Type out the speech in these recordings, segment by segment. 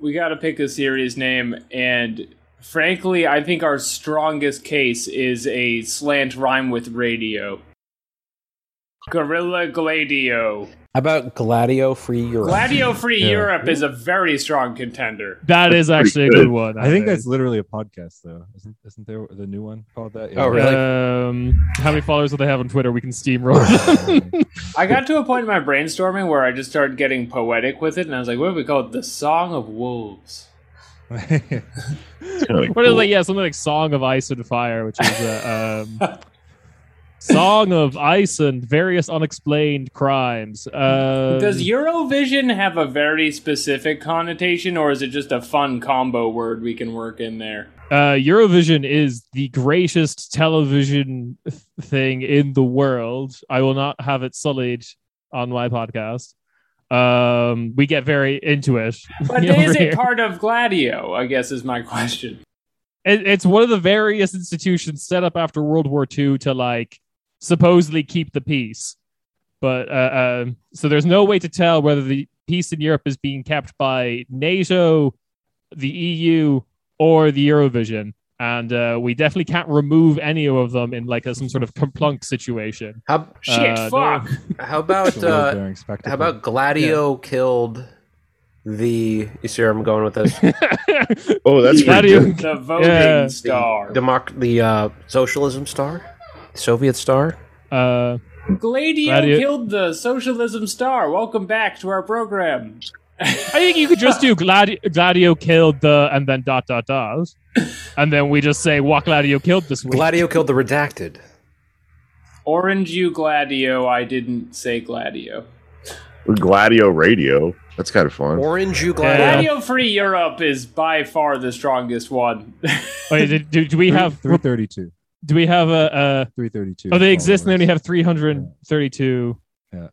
we got to pick a series name, and frankly, I think our strongest case is a slant rhyme with radio. Gorilla Gladio. How about Gladio Free Europe? Gladio Free Yeah. Europe is a very strong contender. That is That's actually a good one. I think that's literally a podcast, though. Isn't isn't there the new one called that? Oh, really? Um, how many followers do they have on Twitter? We can steamroll. I got to a point in my brainstorming where I just started getting poetic with it, and I was like, what do we call it? The Song of Wolves. really? what It's kinda is cool. like? Yeah, something like "Song of Ice and Fire," which is uh, um, "Song of Ice and Various Unexplained Crimes." Um, Does Eurovision have a very specific connotation, or is it just a fun combo word we can work in there? uh, Eurovision is the greatest television th- thing in the world. I will not have it sullied on my podcast. Um, we get very into it. But is here. it part of Gladio? I guess is my question. it's one of the various institutions set up after World War II to like supposedly keep the peace. But uh, um, so there's no way to tell whether the peace in Europe is being kept by NATO, the EU, or the Eurovision. And uh, we definitely can't remove any of them in like a, some sort of complunk situation. How, Shit, Uh, fuck. how about uh, how about Gladio killed the? You see where I'm going with this? Oh, that's How pretty do you- good. The voting Yeah. star. Democ- the uh, socialism star, Soviet star. uh, Gladio Gladio- killed the socialism star. Welcome back to our program. I think you could just do Gladi- Gladio killed the and then dot dot dot, and then we just say what Gladio killed this week. Gladio killed the redacted. Orange you Gladio. I didn't say Gladio. Gladio Radio. That's kind of fun. Orange you Gladio. Gladio Free Europe is by far the strongest one. Wait, do, do, do we have three thirty two? Do we have a, a Three thirty two. oh they oh, exist and they only have 332 Yeah.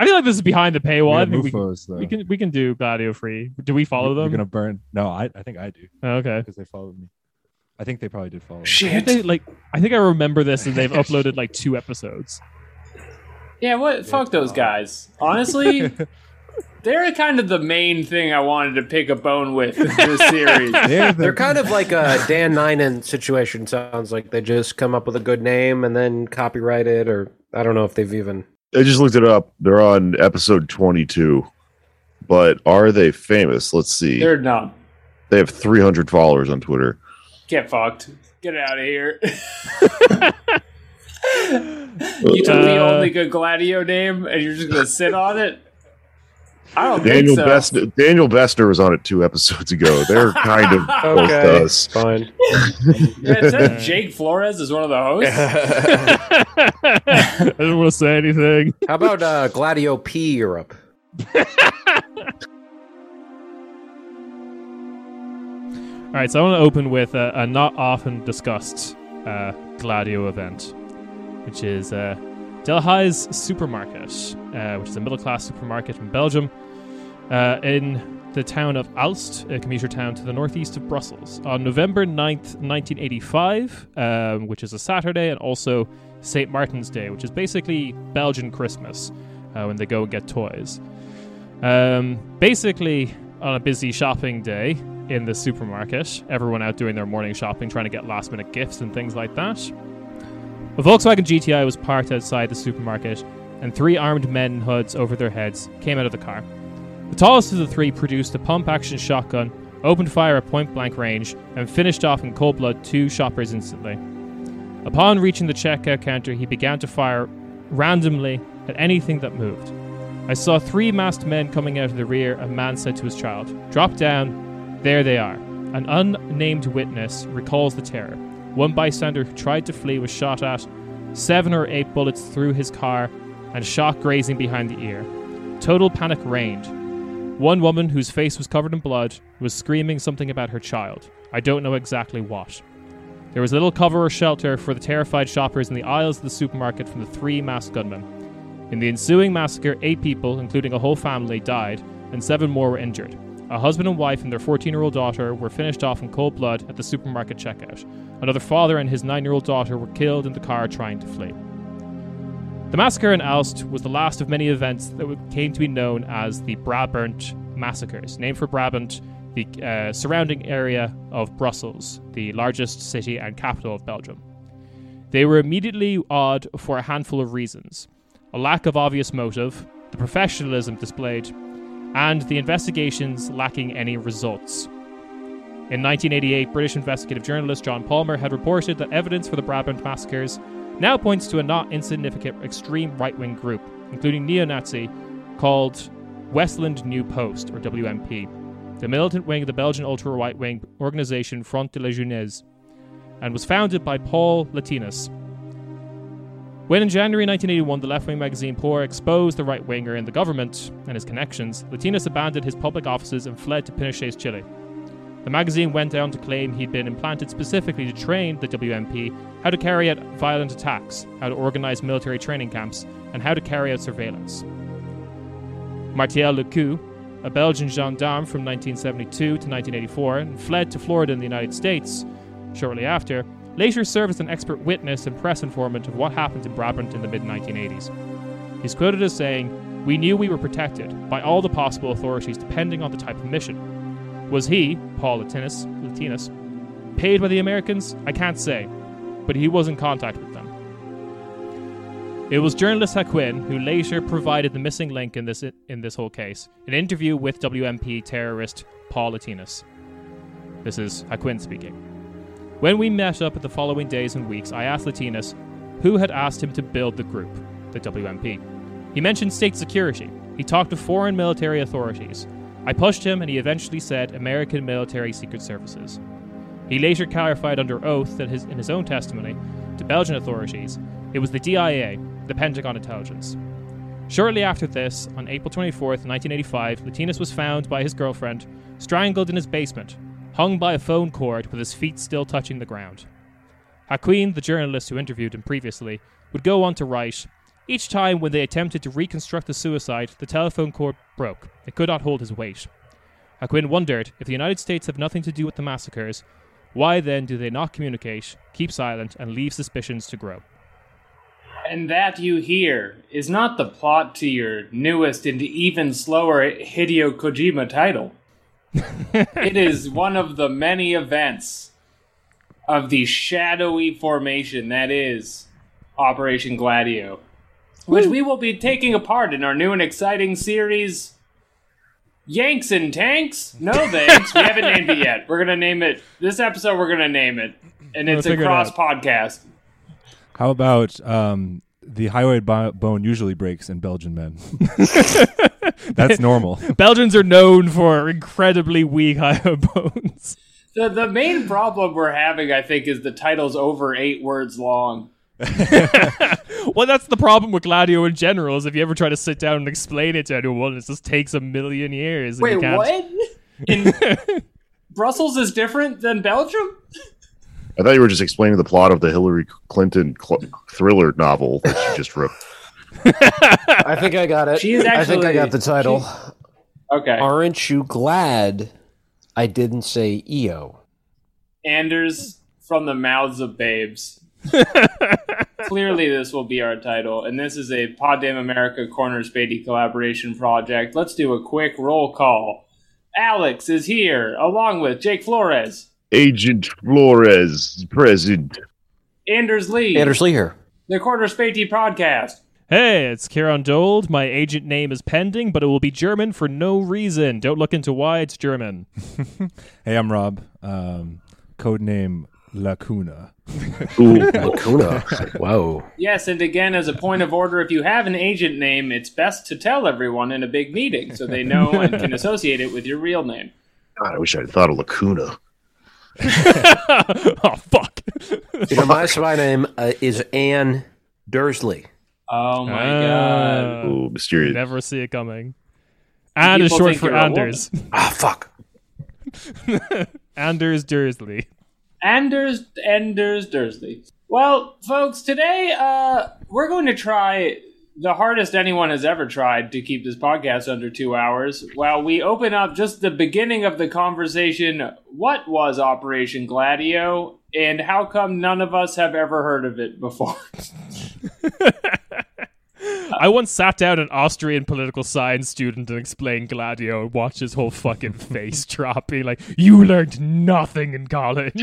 i feel like this is behind the paywall i think we can, Mufos, though. we can we can do gladio free do we follow them? You're gonna burn. No, I I think I do Oh, okay because they followed me. I think they probably did follow. me. I think they, like i think i remember this and they've uploaded like two episodes yeah, what? Fuck those guys. Honestly, they're kind of the main thing I wanted to pick a bone with in this series. They're, the, They're kind of like a Dan Ninen situation. Sounds like they just come up with a good name and then copyright it, or I don't know if they've even. I just looked it up. They're on episode 22. But are they famous? Let's see. They're not. they have 300 followers on Twitter. Get fucked. Get out of here. you took the Uh, only good Gladio name and you're just gonna sit on it? I don't Daniel think so. Best Daniel Bessner was on it two episodes ago. They're kind of close to Okay, us. fine. Yeah, it says Jake Flores is one of the hosts. i don't want to say anything How about uh, Gladio P Europe? all right so i want to open with a, a not often discussed uh, gladio event which is uh, Delhaize Supermarket, uh, which is a middle class supermarket in Belgium, uh, in the town of Aalst, a commuter town to the northeast of Brussels. On November 9th, 1985, um, which is a Saturday, and also St. Martin's Day, which is basically Belgian Christmas uh, when they go and get toys. Um, basically, on a busy shopping day in the supermarket, everyone out doing their morning shopping, trying to get last minute gifts and things like that. A Volkswagen GTI was parked outside the supermarket, and three armed men in hoods over their heads came out of the car. The tallest of the three produced a pump action shotgun, opened fire at point blank range, and finished off in cold blood two shoppers instantly. Upon reaching the checkout counter, he began to fire randomly at anything that moved. I saw three masked men coming out of the rear. A man said to his child, Drop down. There they are. An unnamed witness recalls the terror. One bystander who tried to flee was shot at, seven or eight bullets through his car, and shot grazing behind the ear. Total panic reigned. One woman, whose face was covered in blood, was screaming something about her child. I don't know exactly what. There was little cover or shelter for the terrified shoppers in the aisles of the supermarket from the three masked gunmen. In the ensuing massacre, eight people, including a whole family, died, and seven more were injured. A husband and wife and their 14 year old daughter were finished off in cold blood at the supermarket checkout. Another father and his 9 year old daughter were killed in the car trying to flee. The massacre in Aalst was the last of many events that came to be known as the Brabant massacres, named for Brabant, the uh, surrounding area of Brussels, the largest city and capital of Belgium. They were immediately odd for a handful of reasons a lack of obvious motive, the professionalism displayed, and the investigations lacking any results. In 1988, British investigative journalist John Palmer had reported that evidence for the Brabant massacres now points to a not insignificant extreme right wing group, including neo Nazi, called Westland New Post, or WNP, the militant wing of the Belgian ultra right wing organization Front de la Jeunesse, and was founded by Paul Latinus. When in January 1981 the left wing magazine Pour exposed the right winger in the government and his connections, Latinus abandoned his public offices and fled to Pinochet's Chile. The magazine went on to claim he'd been implanted specifically to train the WNP how to carry out violent attacks, how to organize military training camps, and how to carry out surveillance. Martial Lekeu, a Belgian gendarme from 1972 to 1984 and fled to Florida in the United States shortly after, later served as an expert witness and press informant of what happened in Brabant in the mid 1980s. He's quoted as saying, We knew we were protected by all the possible authorities depending on the type of mission. Was he, Paul Latinus, Latinus, paid by the Americans? I can't say, but he was in contact with them. It was journalist Haquin who later provided the missing link in this in this whole case, an interview with WNP terrorist Paul Latinus. This is Haquin speaking. When we met up in the following days and weeks, I asked Latinus who had asked him to build the group, the WNP. He mentioned state security. He talked to foreign military authorities. I pushed him, and he eventually said American military secret services. He later clarified under oath that his, in his own testimony to Belgian authorities, it was the DIA, the Pentagon Intelligence. Shortly after this, on April 24th, 1985, Latinus was found by his girlfriend, strangled in his basement, hung by a phone cord with his feet still touching the ground. Haquin, the journalist who interviewed him previously, would go on to write Each time when they attempted to reconstruct the suicide, the telephone cord broke. It could not hold his weight. Haquin wondered if the United States have nothing to do with the massacres, why then do they not communicate, keep silent, and leave suspicions to grow? And that you hear is not the plot to your newest and even slower Hideo Kojima title. it is one of the many events of the shadowy formation that is Operation Gladio, which we will be taking apart in our new and exciting series. Yanks and Tanks? No thanks. we haven't named it yet. We're gonna name it this episode. We're gonna name it, and it's a figure it cross out. podcast. How about um, the hyoid bo- bone usually breaks in Belgian men? That's normal. Belgians are known for incredibly weak high bones. The the main problem we're having, I think, is the title's over eight words long. well, that's the problem with Gladio in general. Is if you ever try to sit down and explain it to anyone, it just takes a million years. and you Wait, can't- what? In Brussels is different than Belgium? I thought you were just explaining the plot of the Hillary Clinton cl- thriller novel that you just wrote. I think I got it. She is I think I got the title. Okay. Aren't you glad I didn't say EO? Anders from the mouths of babes. Clearly, this will be our title, and this is a Pod Damn America Corners Beatty collaboration project. Let's do a quick roll call. Alex is here, along with Jake Flores, Agent Flores present. Anders Lee, Anders Lee here. the Corners Beatty podcast. Hey, it's Kieran Dold. My agent name is pending, but it will be German for no reason. Don't look into why it's German. hey, I'm Rob. Um, code name Lacuna. Ooh, Lacuna. Whoa. Yes, and again, as a point of order, if you have an agent name, it's best to tell everyone in a big meeting so they know and can associate it with your real name. God, I wish I'd thought of Lacuna. oh, fuck. You know, my spy name uh, is Anne Dursley. Oh my Ah. god. Ooh, mysterious. Never see it coming. And is short for Anders. Ah, fuck. Anders Dursley. Anders Anders Dursley. Well, folks, today uh, we're going to try the hardest anyone has ever tried to keep this podcast under two hours. While we open up just the beginning of the conversation, what was Operation Gladio, and how come none of us have ever heard of it before? I once sat down an Austrian political science student and explained Gladio and watched his whole fucking face drop, being like, "You learned nothing in college."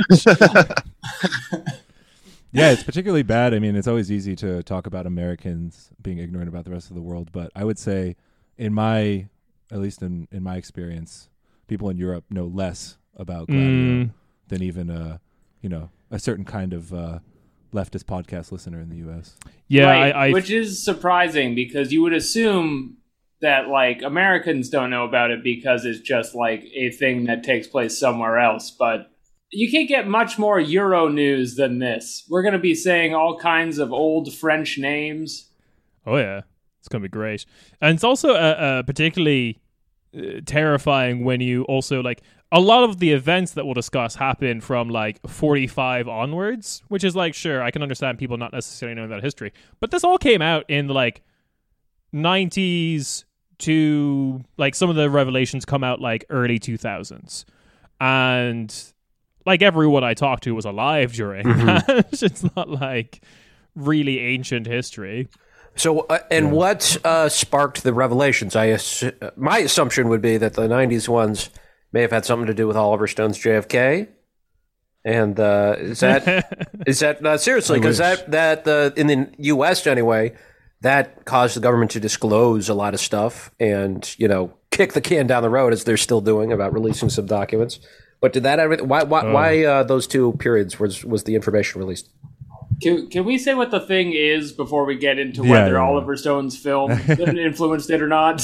yeah, it's particularly bad. I mean, it's always easy to talk about Americans being ignorant about the rest of the world, but I would say, in my, at least in in my experience, people in Europe know less about Gladio Mm. than even a, you know, a certain kind of uh, leftist podcast listener in the U.S. yeah, right, I, I which is surprising because you would assume that like Americans don't know about it because it's just like a thing that takes place somewhere else. But you can't get much more Euro news than this. We're going to be saying all kinds of old French names. Oh yeah, it's gonna be great, and it's also uh, uh, particularly uh, terrifying when you also like a lot of the events that we'll discuss happen from like 45 onwards, which is like sure I can understand people not necessarily knowing that history, but this all came out in the like 90s to like some of the revelations come out like early 2000s, and like everyone I talked to was alive during. that. it's not like really ancient history. So, uh, and what uh, sparked the revelations? I assu- uh, my assumption would be that the '90s ones may have had something to do with Oliver Stone's JFK. And uh, is that is that uh, seriously? Because wish. that that uh, in the U.S. anyway, that caused the government to disclose a lot of stuff and you know kick the can down the road as they're still doing about releasing some documents. But did that ever? Why why, why uh, those two periods was was the information released? Can, can we say what the thing is before we get into Yeah, whether yeah, yeah. Oliver Stone's film influenced it or not?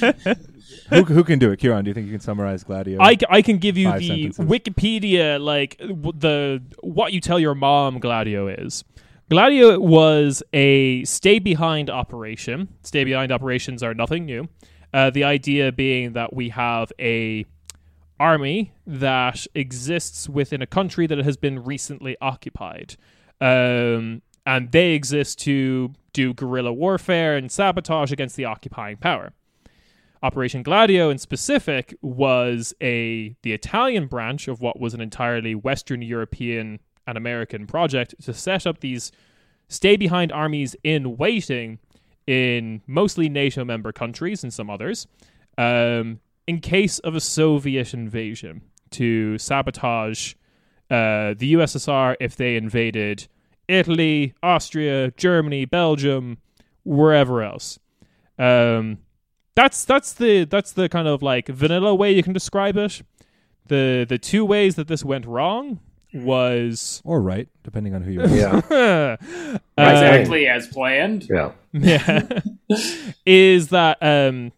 who, who can do it? Kieran, do you think you can summarize Gladio? I, I can give you Five the sentences. Wikipedia like w- the what you tell your mom Gladio is. Gladio was a stay behind operation. Stay behind operations are nothing new. Uh, the idea being that we have a army that exists within a country that has been recently occupied. Um, and they exist to do guerrilla warfare and sabotage against the occupying power. Operation Gladio in specific was a the Italian branch of what was an entirely Western European and American project to set up these stay behind armies in waiting in mostly NATO member countries and some others um, in case of a Soviet invasion to sabotage uh, the USSR if they invaded Italy, Austria, Germany, Belgium, wherever else. Um, that's that's the that's the kind of like vanilla way you can describe it. The the two ways that this went wrong was or right, depending on who you are. Yeah, uh, exactly as planned. yeah. yeah, is that um,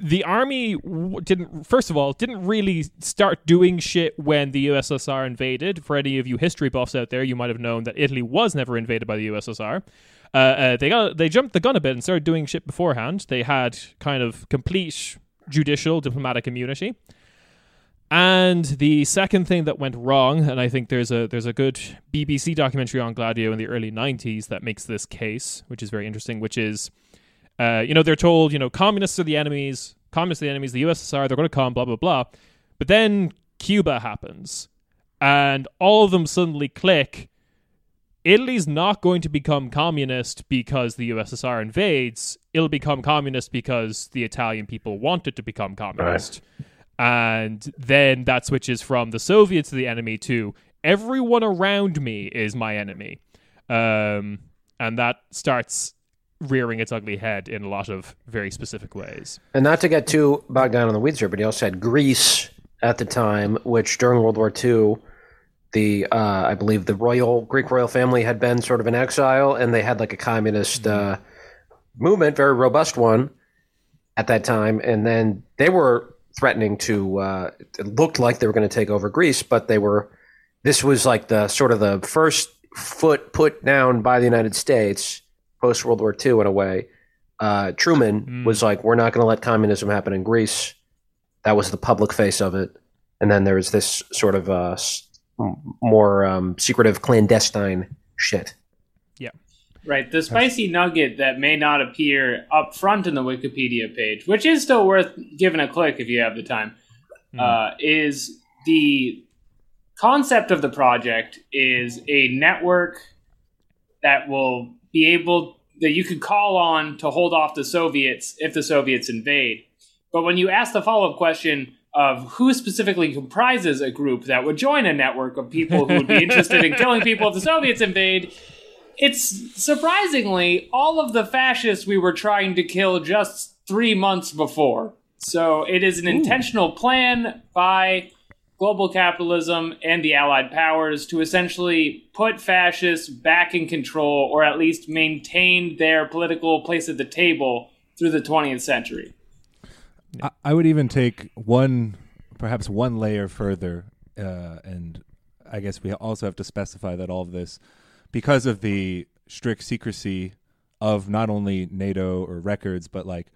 the army w- didn't first of all didn't really start doing shit when the USSR invaded. For any of you history buffs out there, you might have known that Italy was never invaded by the USSR. Uh, uh, they got they jumped the gun a bit and started doing shit beforehand. They had kind of complete judicial diplomatic immunity. And the second thing that went wrong, and I think there's a there's a good BBC documentary on Gladio in the early '90s that makes this case, which is very interesting. Which is, uh, you know, they're told, you know, communists are the enemies, communists are the enemies, the USSR, they're going to come, blah blah blah. But then Cuba happens, and all of them suddenly click. Italy's not going to become communist because the USSR invades. It'll become communist because the Italian people want it to become communist. And then that switches from the Soviets to the enemy to everyone around me is my enemy. Um, and that starts rearing its ugly head in a lot of very specific ways. And not to get too bogged down in the weeds here, but he also had Greece at the time, which during World War II, the uh, I believe the royal Greek royal family had been sort of in exile, and they had like a communist uh, movement, very robust one at that time, and then they were threatening to. Uh, it looked like they were going to take over Greece, but they were. This was like the sort of the first foot put down by the United States post World War II in a way. Uh, Truman Mm. was like, "We're not going to let communism happen in Greece." That was the public face of it, and then there was this sort of uh, more um, secretive, clandestine shit. Yeah. Right, the spicy nugget that may not appear up front in the Wikipedia page, which is still worth giving a click if you have the time, uh, is the concept of the project is a network that will be able that you could call on to hold off the Soviets if the Soviets invade. But when you ask the follow up question of who specifically comprises a group that would join a network of people who would be interested in killing people if the Soviets invade, it's surprisingly all of the fascists we were trying to kill just three months before. So it is an intentional plan by global capitalism and the Allied powers to essentially put fascists back in control or at least maintain their political place at the table through the 20th century. I, I would even take one, perhaps one layer further, uh, and I guess we also have to specify that all of this, because of the strict secrecy of not only NATO or records, but like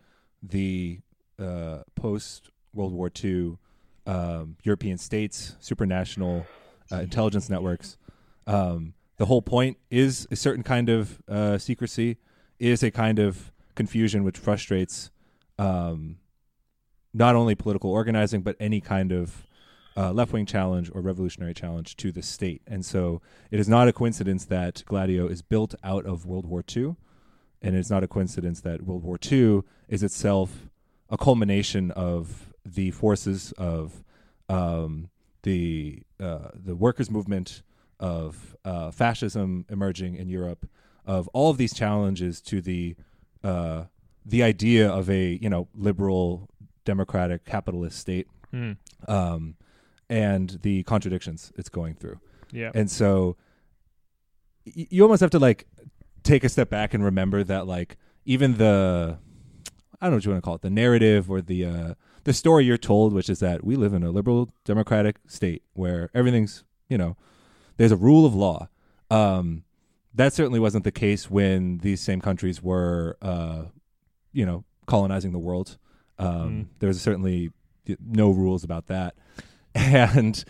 the uh, post World War II um, European states, supranational uh, intelligence networks. Um, the whole point is a certain kind of uh, secrecy, is a kind of confusion which frustrates um, not only political organizing, but any kind of uh, left wing challenge or revolutionary challenge to the state. And so it is not a coincidence that Gladio is built out of World War II. And it's not a coincidence that World War II is itself a culmination of the forces of um, the uh, the workers' movement, of uh, fascism emerging in Europe, of all of these challenges to the uh, the idea of a you know liberal, democratic, capitalist state, Mm. um, and the contradictions it's going through. Yeah. And so y- you almost have to like take a step back and remember that like even the I don't know what you want to call it, the narrative or the uh the story you're told, which is that we live in a liberal democratic state where everything's, you know, there's a rule of law. Um that certainly wasn't the case when these same countries were uh you know, colonizing the world. Um Mm. there was certainly no rules about that. And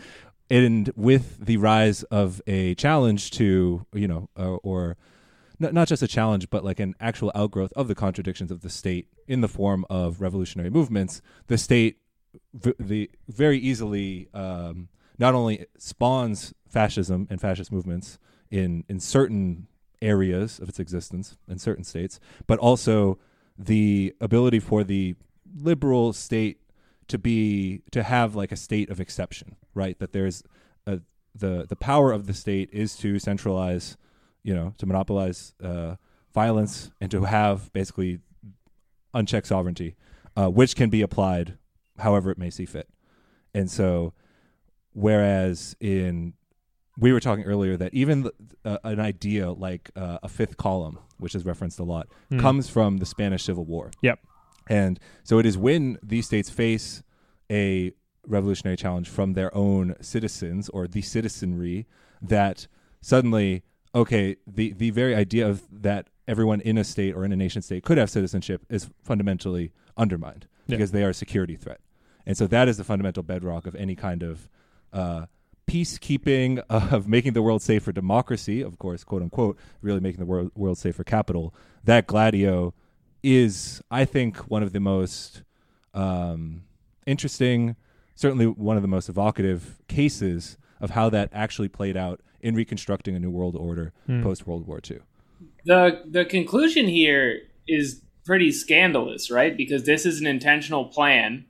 and with the rise of a challenge to you know uh, or not, not just a challenge but like an actual outgrowth of the contradictions of the state in the form of revolutionary movements the state v- the very easily um, not only spawns fascism and fascist movements in in certain areas of its existence in certain states but also the ability for the liberal state to be to have like a state of exception right that there's a, the the power of the state is to centralize you know to monopolize uh, violence and to have basically unchecked sovereignty uh, which can be applied however it may see fit and so whereas in we were talking earlier that even uh, an idea like uh, a fifth column which is referenced a lot Mm. comes from the spanish civil war Yep. And so it is when these states face a revolutionary challenge from their own citizens or the citizenry that suddenly, okay, the, the very idea of that everyone in a state or in a nation state could have citizenship is fundamentally undermined Yeah. because they are a security threat. And so that is the fundamental bedrock of any kind of uh, peacekeeping, of making the world safe for democracy, of course, quote unquote, really making the world, world safe for capital. That Gladio is, I think, one of the most um, interesting, certainly one of the most evocative cases of how that actually played out in reconstructing a new world order Hmm. post World War II. The the conclusion here is pretty scandalous, right? Because this is an intentional plan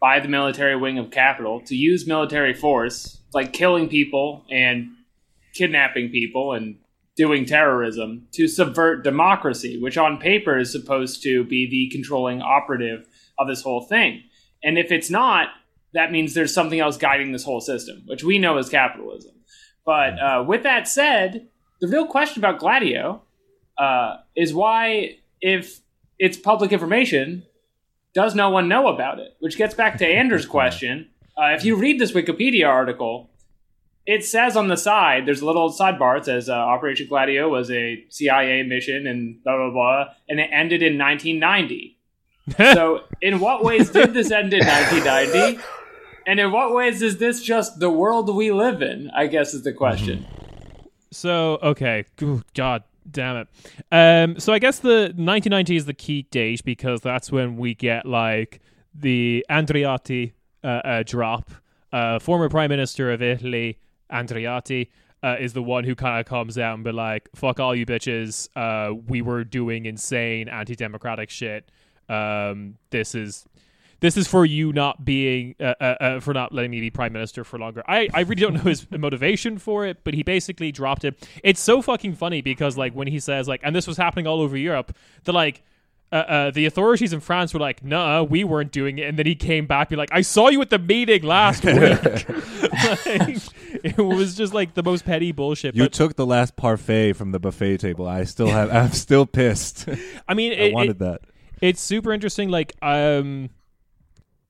by the military wing of capital to use military force, like killing people and kidnapping people and doing terrorism to subvert democracy, which on paper is supposed to be the controlling operative of this whole thing. And if it's not, that means there's something else guiding this whole system, which we know is capitalism. But uh, with that said, the real question about Gladio uh, is why, if it's public information, does no one know about it? Which gets back to Andrew's question. Uh, if you read this Wikipedia article, it says on the side, there's a little sidebar. It says uh, Operation Gladio was a CIA mission and blah, blah, blah, and it ended in 1990. so, in what ways did this end in 1990? And in what ways is this just the world we live in? I guess is the question. So okay, Ooh, God damn it. Um, so I guess the 1990 is the key date because that's when we get like the Andreotti uh, uh, drop, uh, former Prime Minister of Italy, Andreotti, uh, is the one who kind of comes out and be like, "Fuck all you bitches! Uh, we were doing insane anti-democratic shit. Um, this is." This is for you not being uh, uh, uh, for not letting me be prime minister for longer. I, I really don't know his motivation for it, but he basically dropped it. It's so fucking funny because like when he says like, and this was happening all over Europe, the like uh, uh, the authorities in France were like, "Nah, we weren't doing it," and then he came back, be like, "I saw you at the meeting last week." like, it was just like the most petty bullshit. You but took the last parfait from the buffet table. I still have. I'm still pissed. I mean, I it, wanted it- that. it's super interesting. Like, um,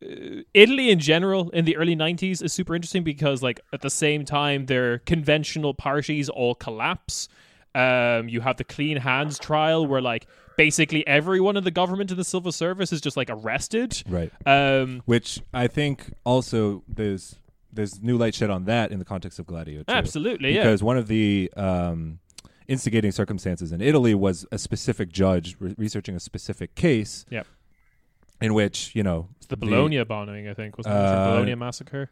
uh, Italy in general in the early '90s is super interesting because, like, at the same time, their conventional parties all collapse. Um, you have the clean hands trial where, like, basically everyone in the government and the civil service is just like arrested. Right. Um, Which I think also there's there's new light shed on that in the context of Gladio. Too. absolutely, yeah. because one of the um, instigating circumstances in Italy was a specific judge re- researching a specific case. Yep. In which you know It's the Bologna bombing, I think, was the Uh, Bologna massacre.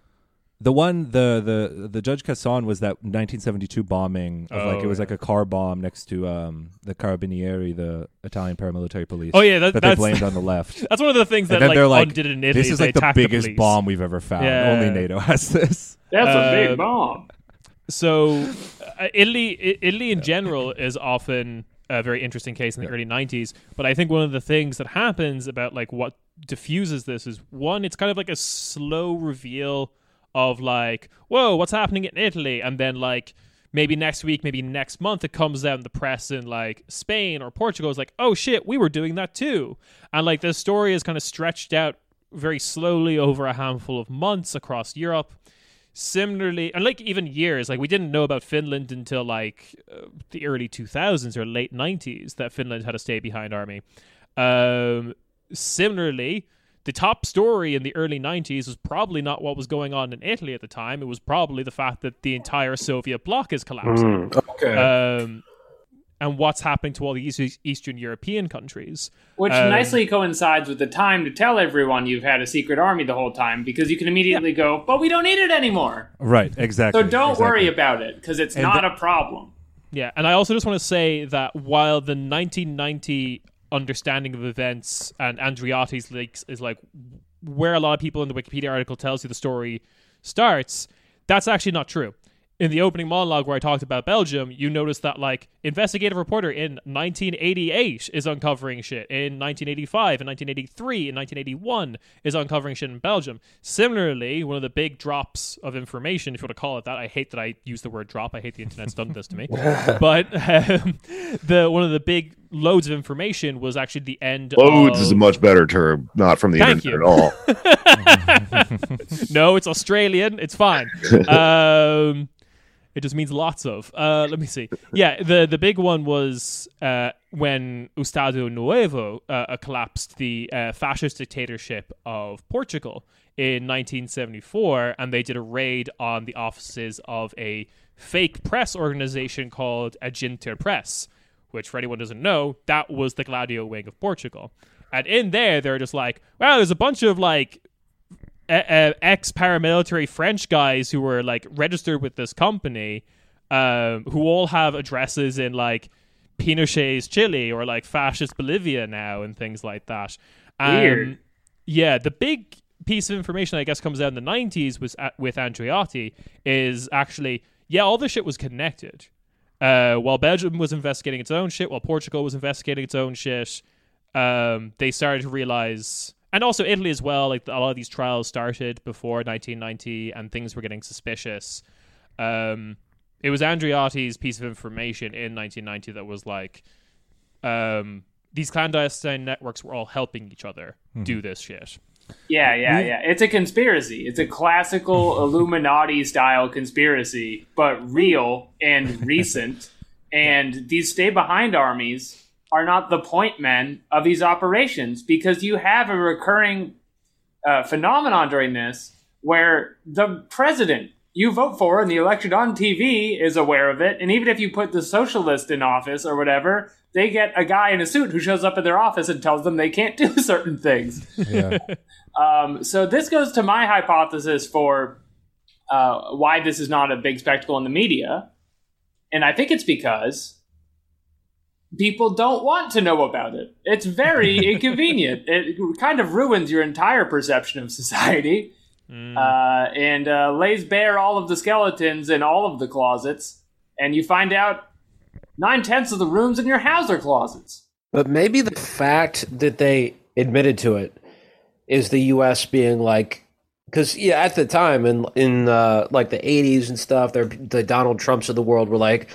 The one the the the judge Casson was that 1972 bombing of like Oh, it was yeah. like a car bomb next to um, the Carabinieri, the Italian paramilitary police. Oh yeah, that, that they that's blamed on the left. that's one of the things And that then like, they're like, undid it in Italy. this is they like the attacked biggest police. bomb we've ever found. Yeah. Only NATO has this. That's a big bomb. So, uh, Italy, I- Italy in general is often a very interesting case in the early '90s. But I think one of the things that happens about like what diffuses this is one, it's kind of like a slow reveal of like, whoa, what's happening in Italy, and then like maybe next week, maybe next month, it comes out in the press in like Spain or Portugal. is like, oh shit, we were doing that too, and like the story is kind of stretched out very slowly over a handful of months across Europe. Similarly and like even years like we didn't know about finland until like uh, the early 2000s or late 90s that finland had a stay behind army. Um similarly the top story in the early 90s was probably not what was going on in italy at the time it was probably the fact that the entire soviet bloc is collapsing Okay. um and what's happening to all the East- eastern european countries Which um, nicely coincides with the time to tell everyone you've had a secret army the whole time because you can immediately go, but we don't need it anymore. Right. Exactly. So don't exactly. worry about it because it's And not the- a problem. Yeah, and I also just want to say that while the 1990 understanding of events and Andreotti's leaks is like where a lot of people in the Wikipedia article tells you the story starts, that's actually not true. In the opening monologue where I talked about Belgium, you notice that like investigative reporter in 1988 is uncovering shit. In 1985, in 1983, in 1981 is uncovering shit in Belgium. Similarly, one of the big drops of information, if you want to call it that, I hate that I use the word drop. I hate the internet's done this to me. but um, the one of the big loads of information was actually the end. Loads of, is a much better term, not from the Thank internet you. at all. no, it's Australian. It's fine. Um, it just means lots of. Uh, let me see. Yeah, the the big one was uh, when Estado Novo uh, uh, collapsed the uh, fascist dictatorship of Portugal in 1974, and they did a raid on the offices of a fake press organization called Aginter Press, which, for anyone who doesn't know, that was the Gladio wing of Portugal. And in there, they're just like, wow, there's a bunch of like uh, ex paramilitary French guys who were like registered with this company, um, who all have addresses in like Pinochet's Chile or like fascist Bolivia now and things like that. Um, Weird. Yeah, the big piece of information I guess comes out in the '90s was at, with Andreotti is actually yeah, all this shit was connected. Uh, while Belgium was investigating its own shit, while Portugal was investigating its own shit, um, they started to realize, and also Italy as well. Like a lot of these trials started before 1990, and things were getting suspicious. Um, it was Andreotti's piece of information in 1990 that was like, um, these clandestine networks were all helping each other do this shit. Yeah, yeah, yeah. It's a conspiracy. It's a classical Illuminati style conspiracy, but real and recent. And these stay behind armies are not the point men of these operations because you have a recurring uh, phenomenon during this where the president you vote for in the election on TV is aware of it. And even if you put the socialist in office or whatever, they get a guy in a suit who shows up in their office and tells them they can't do certain things. Yeah. Um, so this goes to my hypothesis for uh, why this is not a big spectacle in the media. And I think it's because people don't want to know about it. It's very inconvenient. It kind of ruins your entire perception of society Mm. uh, and uh, lays bare all of the skeletons in all of the closets. And you find out nine tenths of the rooms in your house are closets. But maybe the fact that they admitted to it is the U.S. being like, because yeah, at the time in in uh, like the '80s and stuff, they're, the Donald Trumps of the world were like,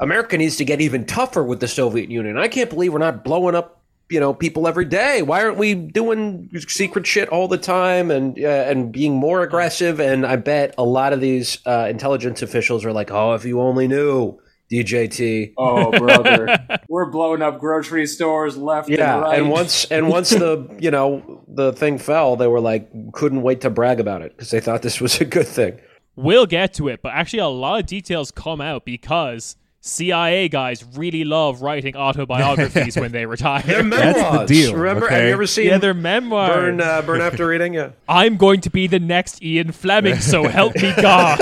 America needs to get even tougher with the Soviet Union. I can't believe we're not blowing up, you know, people every day. Why aren't we doing secret shit all the time and uh, and being more aggressive? And I bet a lot of these uh, intelligence officials are like, oh, if you only knew. DJT. Oh, brother. We're blowing up grocery stores left Yeah, and right. and once and once the you know the thing fell, they were like couldn't wait to brag about it because they thought this was a good thing. We'll get to it, but actually, a lot of details come out because CIA guys really love writing autobiographies when they retire. They're That's the deal, Remember? okay? Have you ever seen yeah, they're memoirs. Burn uh, Burn After Reading? Yeah. I'm going to be the next Ian Fleming, so help me God.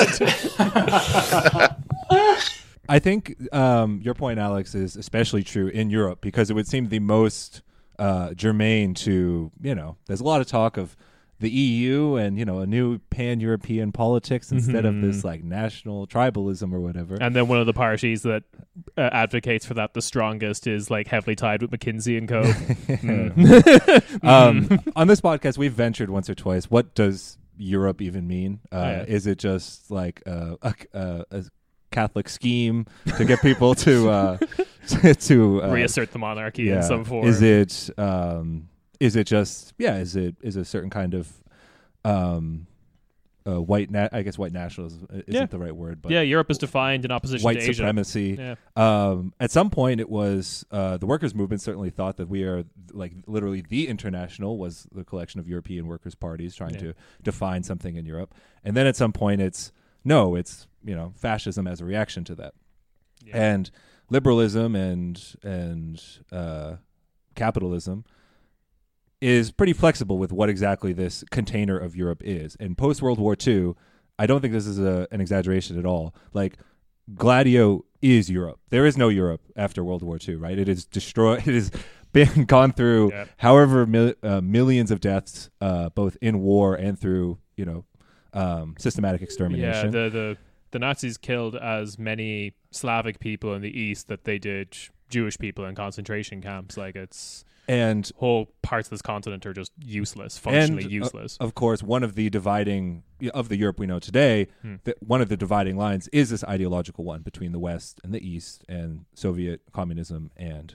I think um, your point, Alex, is especially true in Europe because it would seem the most uh, germane to you know. There's a lot of talk of the EU and you know a new pan-European politics instead of this like national tribalism or whatever. and then one of the parties that uh, advocates for that the strongest is like heavily tied with McKinsey and Co. um, on this podcast, we've ventured once or twice. What does Europe even mean? Uh, Yeah. Is it just like a, a, a, a Catholic scheme to get people to uh, to uh, reassert the monarchy in some form. Is it um is it just yeah, is it is a certain kind of um uh, white na- I guess white nationalism isn't Yeah. the right word, but yeah, Europe is defined in opposition white to Asia. supremacy. Yeah. Um, at some point, it was uh, the workers' movement certainly thought that we are like literally the international was the collection of European workers' parties trying Yeah. to define something in Europe, and then at some point, it's no, it's you know fascism as a reaction to that, Yeah. and liberalism and and uh, capitalism is pretty flexible with what exactly this container of Europe is. And post World War II, I don't think this is a, an exaggeration at all. Like Gladio is Europe. There is no Europe after World War II, right? It is destroyed. It has been gone through Yeah. however mil- uh, millions of deaths, uh, both in war and through you know um, systematic Yeah, extermination. the, the the Nazis killed as many Slavic people in the East that they did Jewish people in concentration camps. Like it's and whole parts of this continent are just useless, functionally And, uh, useless. of course, one of the dividing of the Europe we know today, Hmm. that one of the dividing lines is this ideological one between the West and the East, and Soviet communism and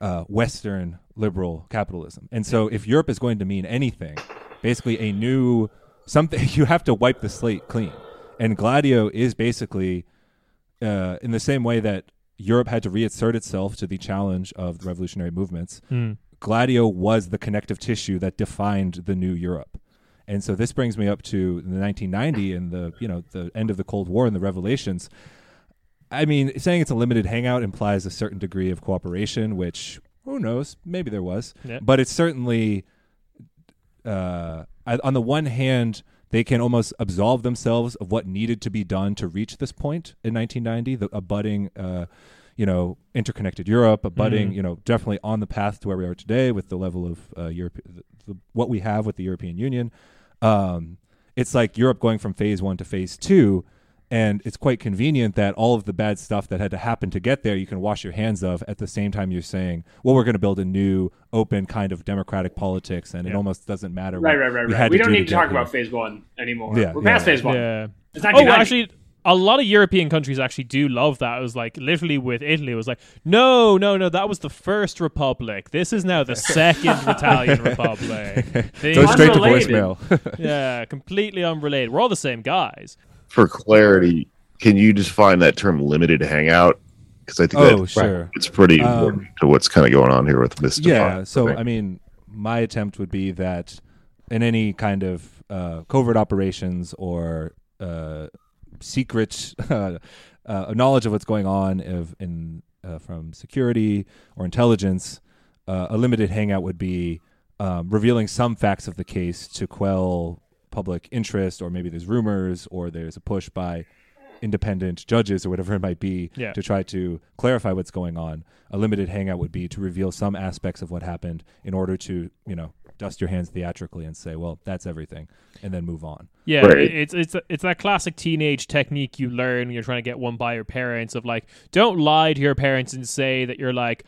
uh, Western liberal capitalism. And so, if Europe is going to mean anything, basically a new something, you have to wipe the slate clean. And Gladio is basically uh, in the same way that Europe had to reassert itself to the challenge of the revolutionary movements. Hmm. Gladio was the connective tissue that defined the new Europe. And so this brings me up to the 1990 and the you know the end of the Cold War and the revelations. I mean, saying it's a limited hangout implies a certain degree of cooperation, which who knows, maybe there was, Yeah. but it's certainly uh, I- on the one hand, they can almost absolve themselves of what needed to be done to reach this point in 1990, the, a budding, uh, you know, interconnected Europe, a budding, Mhm. you know, definitely on the path to where we are today with the level of uh, Europe, the, the, what we have with the European Union. Um, it's like Europe going from phase one to phase two. And it's quite convenient that all of the bad stuff that had to happen to get there, you can wash your hands of at the same time you're saying, well, we're going to build a new, open kind of democratic politics. And it almost doesn't matter. Right, right, right, we right. We don't do need to get talk here. about phase one anymore. Yeah, We're yeah. past phase one. Yeah. It's Oh, 1990. actually, a lot of European countries actually do love that. It was like literally with Italy, it was like, no, no, no, that was the first republic. This is now the second Italian republic. They- Go straight to voicemail. yeah, completely unrelated. We're all the same guys. For clarity, can you define that term limited hangout? Because I think oh, that sure. it's pretty Um, important to what's kind of going on here with this. Yeah. So. I mean, my attempt would be that in any kind of uh, covert operations or uh, secret uh, uh, knowledge of what's going on of, in uh, from security or intelligence, uh, a limited hangout would be um, revealing some facts of the case to quell public interest, or maybe there's rumors or there's a push by independent judges or whatever it might be Yeah. to try to clarify what's going on. A limited hangout would be to reveal some aspects of what happened in order to, you know, dust your hands theatrically and say, well, that's everything, and then move on. Yeah, Right. it's it's it's that classic teenage technique you learn when you're trying to get one by your parents of like, don't lie to your parents and say that you're like,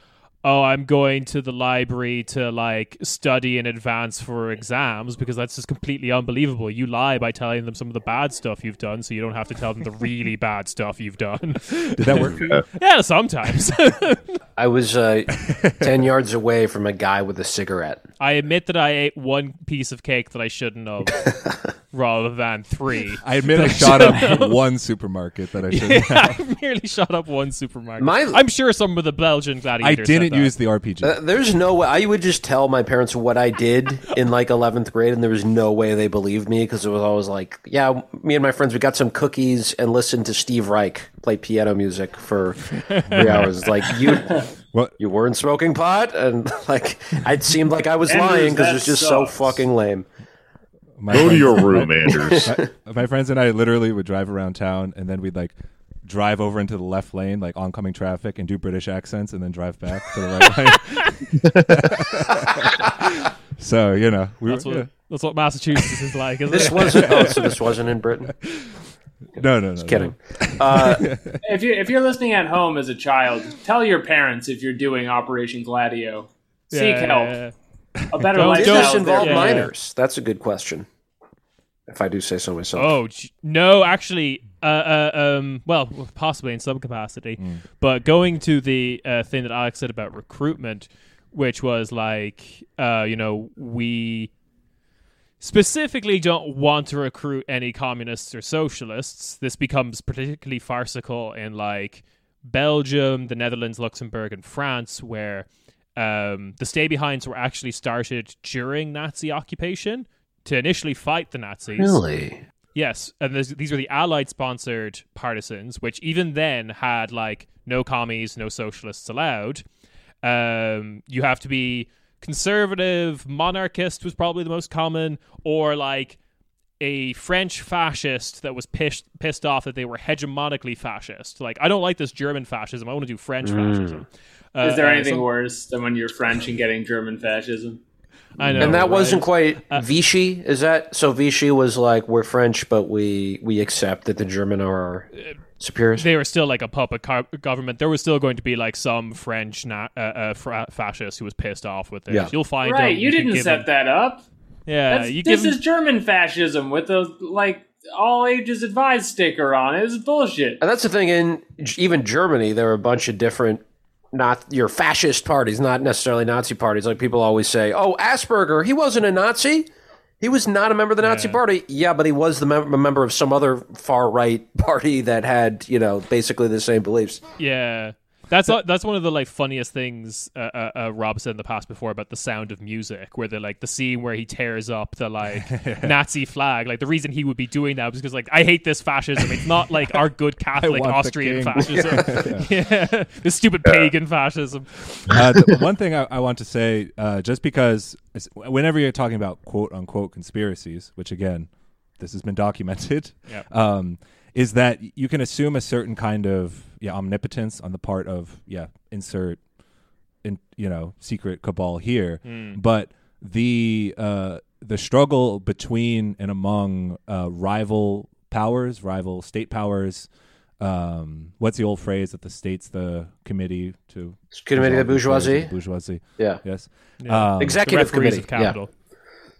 oh, I'm going to the library to like study in advance for exams because that's just completely unbelievable. You lie by telling them some of the bad stuff you've done, so you don't have to tell them the really bad stuff you've done. Did that work for you? yeah, sometimes. I was uh, 10 yards away from a guy with a cigarette. I admit that I ate one piece of cake that I shouldn't have, rather than three. I admit I shot up one supermarket that I shouldn't have. I merely shot up one supermarket. My- I'm sure some of the Belgian gladiators. I didn't said that. use the RPG. Uh, there's no way. I would just tell my parents what I did in like 11th grade, and there was no way they believed me because it was always like, yeah, me and my friends, we got some cookies and listened to Steve Reich play piano music for three hours. Like, you. What? You weren't smoking pot, and like it seemed like I was Andrews, lying because it was just so fucking lame. My Go to your room, Anders. my, my friends and I literally would drive around town, and then we'd like drive over into the left lane, like oncoming traffic, and do British accents, and then drive back to the right lane. so you know, we That's were, what yeah. that's what Massachusetts is like, isn't This it? wasn't. Oh, so this wasn't in Britain. no, no, no, Just Kidding. Uh, If you if you're listening at home as a child, tell your parents if you're doing Operation Gladio. Seek Yeah, help. yeah, A better Don't- lifestyle. this is involve Yeah. minors? That's a good question. If I do say so myself. Oh no, actually, uh, uh, um, well, possibly in some capacity, but going to the uh, thing that Alex said about recruitment, which was like, uh, you know, we specifically don't want to recruit any communists or socialists. This becomes particularly farcical in like Belgium, the Netherlands, Luxembourg, and France, where um, the stay behinds were actually started during Nazi occupation to initially fight the Nazis. Really? Yes, and these were the Allied sponsored partisans, which even then had like no commies, no socialists allowed. Um, you have to be conservative, monarchist was probably the most common, or like a French fascist that was pissed pissed off that they were hegemonically fascist. Like, I don't like this German fascism. I want to do French fascism. Uh, Is there uh, anything some- worse than when you're French and getting German fascism? I know, and that right? wasn't quite Uh, Vichy. Is that so? Vichy was like we're French, but we we accept that the German are our superiors. they were still like a puppet co- government. There was still going to be like some French na- uh, uh, fra- fascist who was pissed off with it. Yeah. You'll find Right, him, you can didn't set him- that up. Yeah, you this give him, is German fascism with a like all ages advised sticker on it. It's bullshit. and that's the thing. In even Germany, there are a bunch of different not your fascist parties, not necessarily Nazi parties. Like people always say, "Oh, Asperger, he wasn't a Nazi." He was not a member of the Nazi Yeah. Party. Yeah, but he was the mem- a member of some other far right party that had, you know, basically the same beliefs. yeah. That's that's one of the like funniest things uh, uh, uh, Rob said in the past before about the sound of music, where the like the scene where he tears up the like Nazi flag. Like the reason he would be doing that was because like I hate this fascism. It's not like our good Catholic Austrian fascism. yeah, the stupid pagan fascism. uh, the one thing I, I want to say, uh, just because it's- whenever you're talking about quote unquote conspiracies, which again, this has been documented, Yep. um, is that you can assume a certain kind of yeah omnipotence on the part of yeah insert in you know secret cabal here, but the uh, the struggle between and among uh, rival powers, rival state powers. Um, what's the old phrase that the state's the committee to Committee of the resolve the affairs bourgeoisie. the bourgeoisie. Yeah. Yes. Yeah. Um, Executive committee. of capital.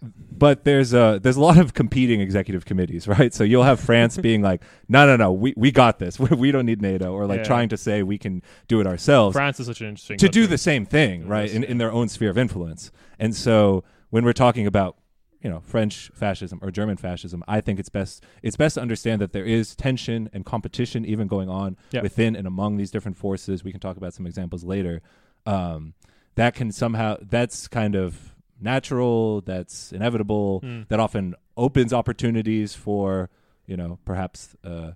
But there's a there's a lot of competing executive committees, right? So you'll have France being like, no, no, no, we, we got this. We, we don't need NATO, or like Yeah. trying to say we can do it ourselves France is such an interesting to do the same thing, right? In, in their own sphere of influence. And so when we're talking about you know French fascism or German fascism, I think it's best it's best to understand that there is tension and competition even going on Yeah. within and among these different forces. We can talk about some examples later. Um, that can somehow that's kind of natural. That's inevitable. That often opens opportunities for you know perhaps. Uh,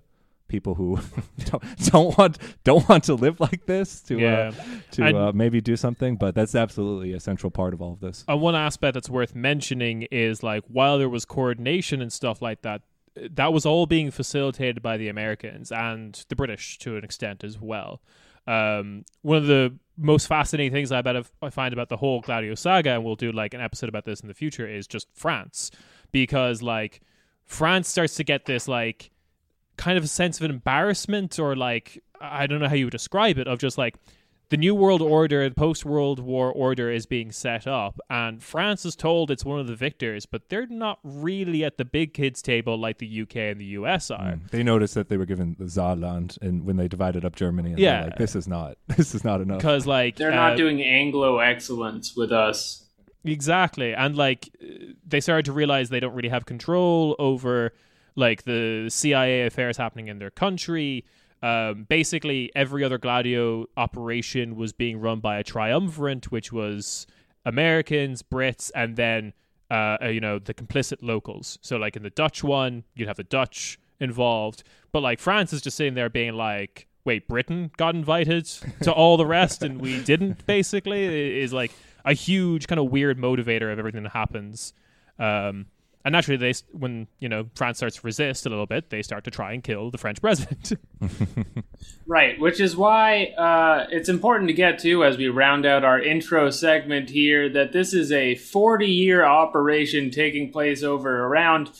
People who don't, don't want don't want to live like this to Yeah. uh, to uh, maybe do something, but that's absolutely a central part of all of this. And one aspect that's worth mentioning is like while there was coordination and stuff like that, that was all being facilitated by the Americans and the British to an extent as well. Um, one of the most fascinating things I I find about the whole Gladio saga, and we'll do like an episode about this in the future, is just France, because like France starts to get this like kind of a sense of embarrassment or like I don't know how you would describe it of just like the new world order, the post World War order is being set up, and France is told it's one of the victors, but they're not really at the big kids table like the UK and the US are. Mm. They noticed that they were given the Saarland, and when they divided up Germany, and yeah, like, this is not this is not enough because like they're uh, not doing Anglo excellence with us. Exactly, and like they started to realize they don't really have control over like the CIA affairs happening in their country um, basically, every other Gladio operation was being run by a triumvirate, which was Americans, Brits, and then uh, uh, you know the complicit locals. So, like in the Dutch one, you'd have the Dutch involved, but like France is just sitting there being like, "Wait, Britain got invited to all the rest, and we didn't." Basically, it is like a huge kind of weird motivator of everything that happens. Um, and naturally, they when you know France starts to resist a little bit, they start to try and kill the French president. right, which is why uh, it's important to get to as we round out our intro segment here that this is a 40-year operation taking place over around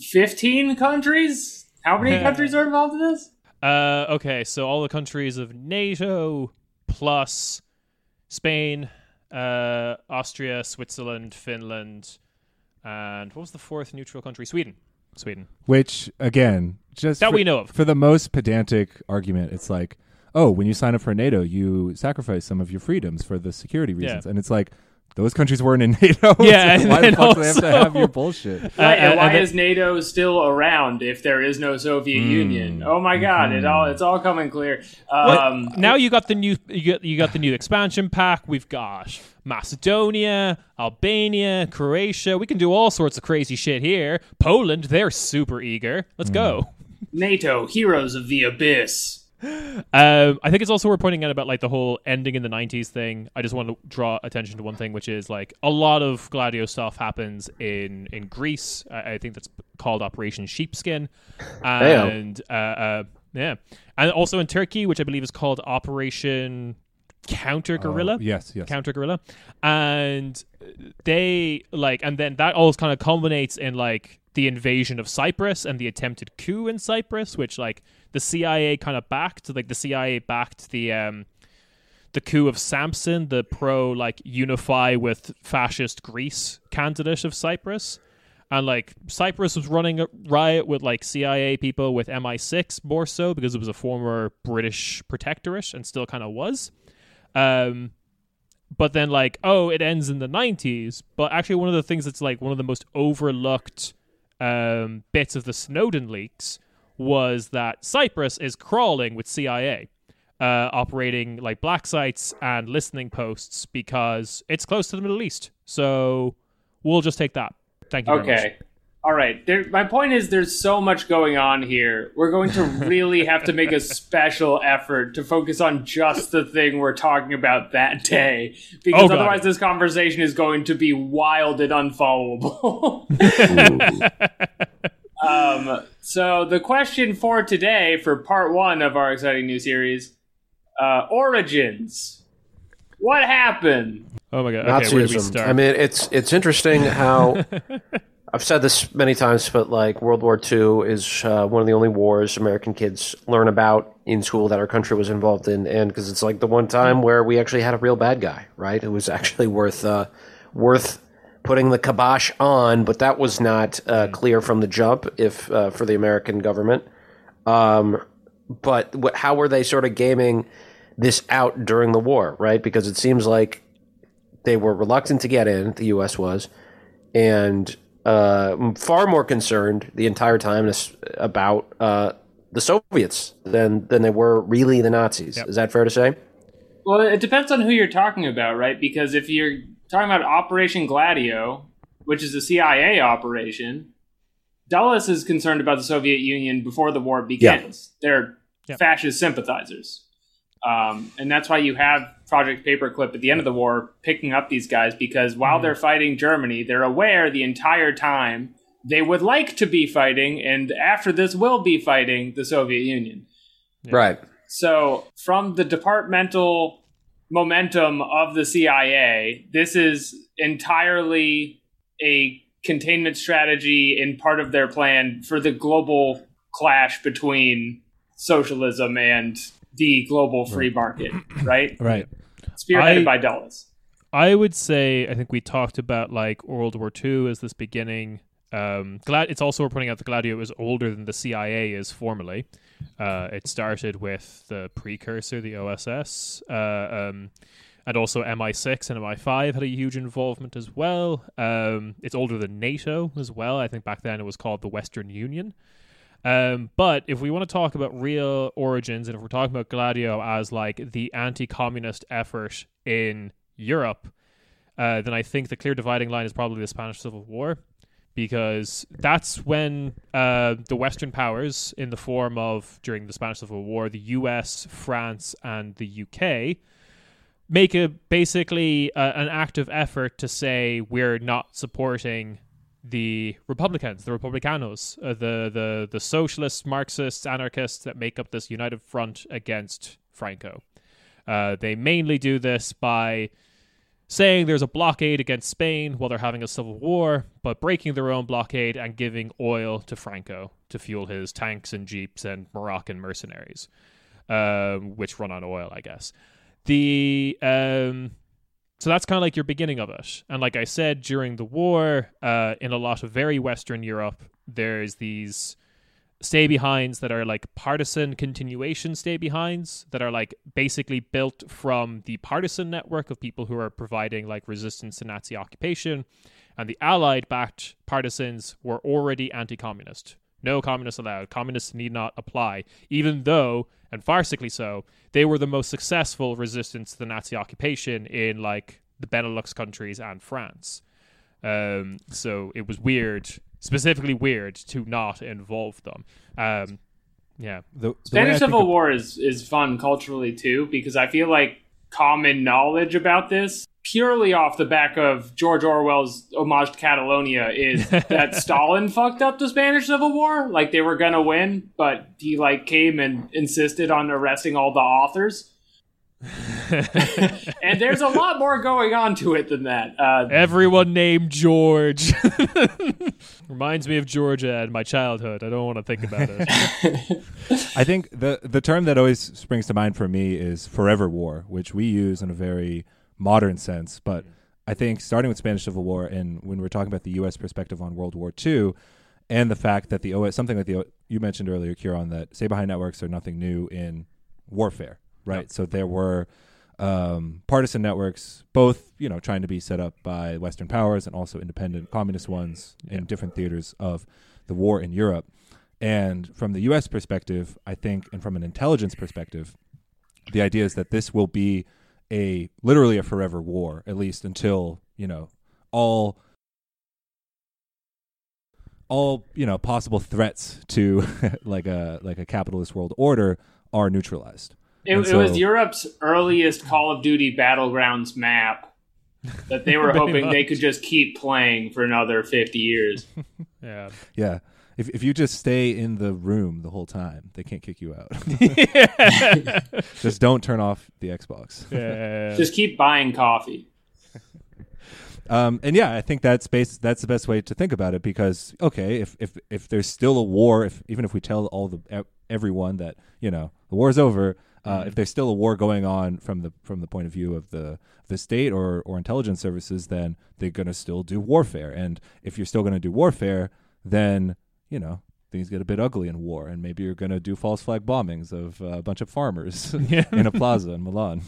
15 countries. How many countries are involved in this? Uh, okay, so all the countries of NATO plus Spain, uh, Austria, Switzerland, Finland and what was the fourth neutral country? Sweden. Sweden. Which again, just that for, we know of. For the most pedantic argument, it's like, oh, when you sign up for NATO, you sacrifice some of your freedoms for the security reasons, yeah. and it's like. Those countries weren't in NATO. Yeah, so why the fuck do they have to have your bullshit? Right, and why is NATO still around if there is no Soviet mm. Union? Oh my God! Mm. It all it's all coming clear. Um, now you got the new you got, you got the new expansion pack. We've got Macedonia, Albania, Croatia. We can do all sorts of crazy shit here. Poland, they're super eager. Let's mm. go. NATO, heroes of the abyss. Um, I think it's also worth pointing out about like the whole ending in the '90s thing. I just want to draw attention to one thing, which is like a lot of Gladio stuff happens in in Greece. I, I think that's called Operation Sheepskin, and uh, uh, yeah, and also in Turkey, which I believe is called Operation counter guerrilla. Uh, yes, yes. Counter guerrilla. And they like and then that all kind of culminates in like the invasion of Cyprus and the attempted coup in Cyprus, which like the CIA kind of backed. Like the CIA backed the um the coup of Sampson, the pro like unify with fascist Greece candidate of Cyprus. And like Cyprus was running a riot with like CIA people with MI6 more so because it was a former British protectorate and still kind of was. Um, but then like, oh, it ends in the 90s. But actually, one of the things that's like one of the most overlooked um, bits of the Snowden leaks was that Cyprus is crawling with CIA. Uh, operating like black sites and listening posts because it's close to the Middle East. So we'll just take that. Thank you. Okay. All right. There, my point is, there's so much going on here. We're going to really have to make a special effort to focus on just the thing we're talking about that day, because oh, otherwise, this conversation is going to be wild and unfollowable. um, so, the question for today, for part one of our exciting new series, uh, origins. What happened? Oh my god! Okay, Nazism. where do we start? I mean, it's it's interesting how I've said this many times, but like World War II is uh, one of the only wars American kids learn about in school that our country was involved in, and because it's like the one time where we actually had a real bad guy, right? It was actually worth uh, worth putting the kibosh on, but that was not uh, clear from the jump. If uh, for the American government, um, but what, how were they sort of gaming this out during the war, right? Because it seems like they were reluctant to get in. The U.S. was, and uh, far more concerned the entire time about uh, the Soviets than than they were really the Nazis. Yep. Is that fair to say? Well, it depends on who you're talking about, right? Because if you're talking about Operation Gladio, which is a CIA operation, Dulles is concerned about the Soviet Union before the war begins. Yeah. They're yep. fascist sympathizers. Um, and that's why you have Project Paperclip at the end of the war picking up these guys because while mm. they're fighting Germany, they're aware the entire time they would like to be fighting, and after this will be fighting the Soviet Union. Yeah. Right. So, from the departmental momentum of the CIA, this is entirely a containment strategy and part of their plan for the global clash between socialism and the global free market, right? Right. Spearheaded I- by Dulles. I would say I think we talked about like World War II as this beginning. Um, glad it's also worth pointing out that Gladio is older than the CIA is formally. Uh, it started with the precursor, the OSS, uh, um, and also MI6 and MI5 had a huge involvement as well. Um, it's older than NATO as well. I think back then it was called the Western Union. Um, but if we want to talk about real origins, and if we're talking about Gladio as like the anti-communist effort in Europe, uh, then I think the clear dividing line is probably the Spanish Civil War, because that's when uh, the Western powers, in the form of during the Spanish Civil War, the U.S., France, and the UK, make a basically uh, an active effort to say we're not supporting the Republicans, the Republicanos, uh, the the the socialists, Marxists, anarchists that make up this united front against Franco. Uh, they mainly do this by saying there's a blockade against Spain while they're having a civil war, but breaking their own blockade and giving oil to Franco to fuel his tanks and jeeps and Moroccan mercenaries, um, which run on oil, I guess. The um, so that's kind of like your beginning of it. And like I said, during the war, uh, in a lot of very Western Europe, there's these stay behinds that are like partisan continuation stay behinds that are like basically built from the partisan network of people who are providing like resistance to Nazi occupation. And the Allied backed partisans were already anti communist. No communists allowed. Communists need not apply, even though, and farcically so, they were the most successful resistance to the Nazi occupation in like the Benelux countries and France. Um, so it was weird, specifically weird, to not involve them. Um, yeah, The, the Spanish Civil of- War is is fun culturally too because I feel like common knowledge about this purely off the back of George Orwell's homage to Catalonia is that Stalin fucked up the Spanish Civil War like they were gonna win but he like came and insisted on arresting all the authors and there's a lot more going on to it than that uh, everyone named George reminds me of Georgia and my childhood. I don't want to think about it. I think the the term that always springs to mind for me is forever war, which we use in a very modern sense. But I think starting with Spanish Civil War and when we're talking about the U.S. perspective on World War II, and the fact that the OS something like the you mentioned earlier, Kieran, that say behind networks are nothing new in warfare, right? So there were um, partisan networks, both you know trying to be set up by Western powers and also independent communist ones in different theaters of the war in Europe. And from the U.S. perspective, I think, and from an intelligence perspective, the idea is that this will be a literally a forever war, at least until you know all all you know possible threats to like a like a capitalist world order are neutralized. It, And it was Europe's earliest Call of Duty Battlegrounds map that they were Pretty hoping they could just keep playing for another 50 years. Yeah. Yeah. If if you just stay in the room the whole time, they can't kick you out. just don't turn off the Xbox. yeah. Just keep buying coffee. Um, and yeah, I think that's base, that's the best way to think about it because okay, if if if there's still a war, if even if we tell all the everyone that you know the war is over, uh, if there's still a war going on from the from the point of view of the the state or or intelligence services, then they're going to still do warfare. And if you're still going to do warfare, then you know things get a bit ugly in war, and maybe you're going to do false flag bombings of uh, a bunch of farmers Yeah. in a plaza in Milan.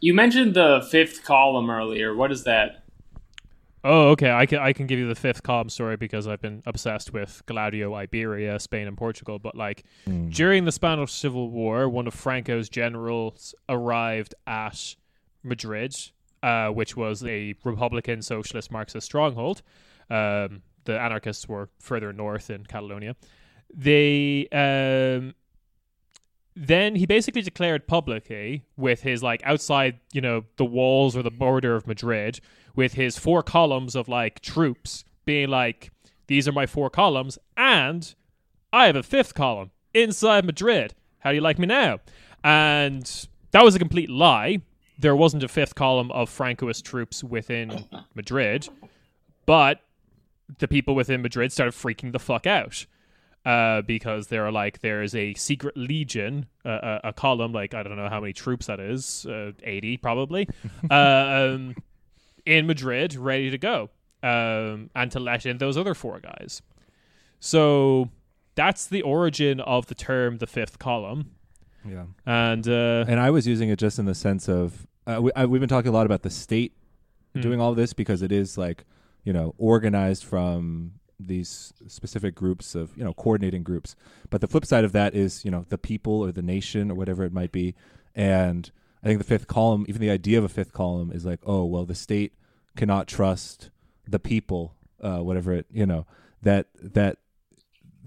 You mentioned the fifth column earlier. What is that? Oh, okay. I can I can give you the fifth column story because I've been obsessed with Gladio, Iberia, Spain, and Portugal. But like during the Spanish Civil War, one of Franco's generals arrived at Madrid, uh, which was a Republican Socialist Marxist stronghold. Um, the anarchists were further north in Catalonia. They um, then he basically declared publicly with his like outside, you know, the walls or the border of Madrid, with his four columns of like troops being like, "These are my four columns, and I have a fifth column inside Madrid. How do you like me now?" And that was a complete lie. There wasn't a fifth column of Francoist troops within Madrid, but the people within Madrid started freaking the fuck out uh, because they're like, there's a secret legion, uh, a, a column, like, I don't know how many troops that is, uh, 80 probably, uh, um, in Madrid, ready to go, um, and to let in those other four guys. So that's the origin of the term the fifth column. Yeah. And, uh, And I was using it just in the sense of uh, we, I, we've been talking a lot about the state Hmm. doing all this because it is like you know organized from these specific groups of you know coordinating groups. But the flip side of that is you know the people or the nation or whatever it might be. And I think the fifth column, even the idea of a fifth column, is like oh well the state cannot trust the people, uh, whatever it you know that that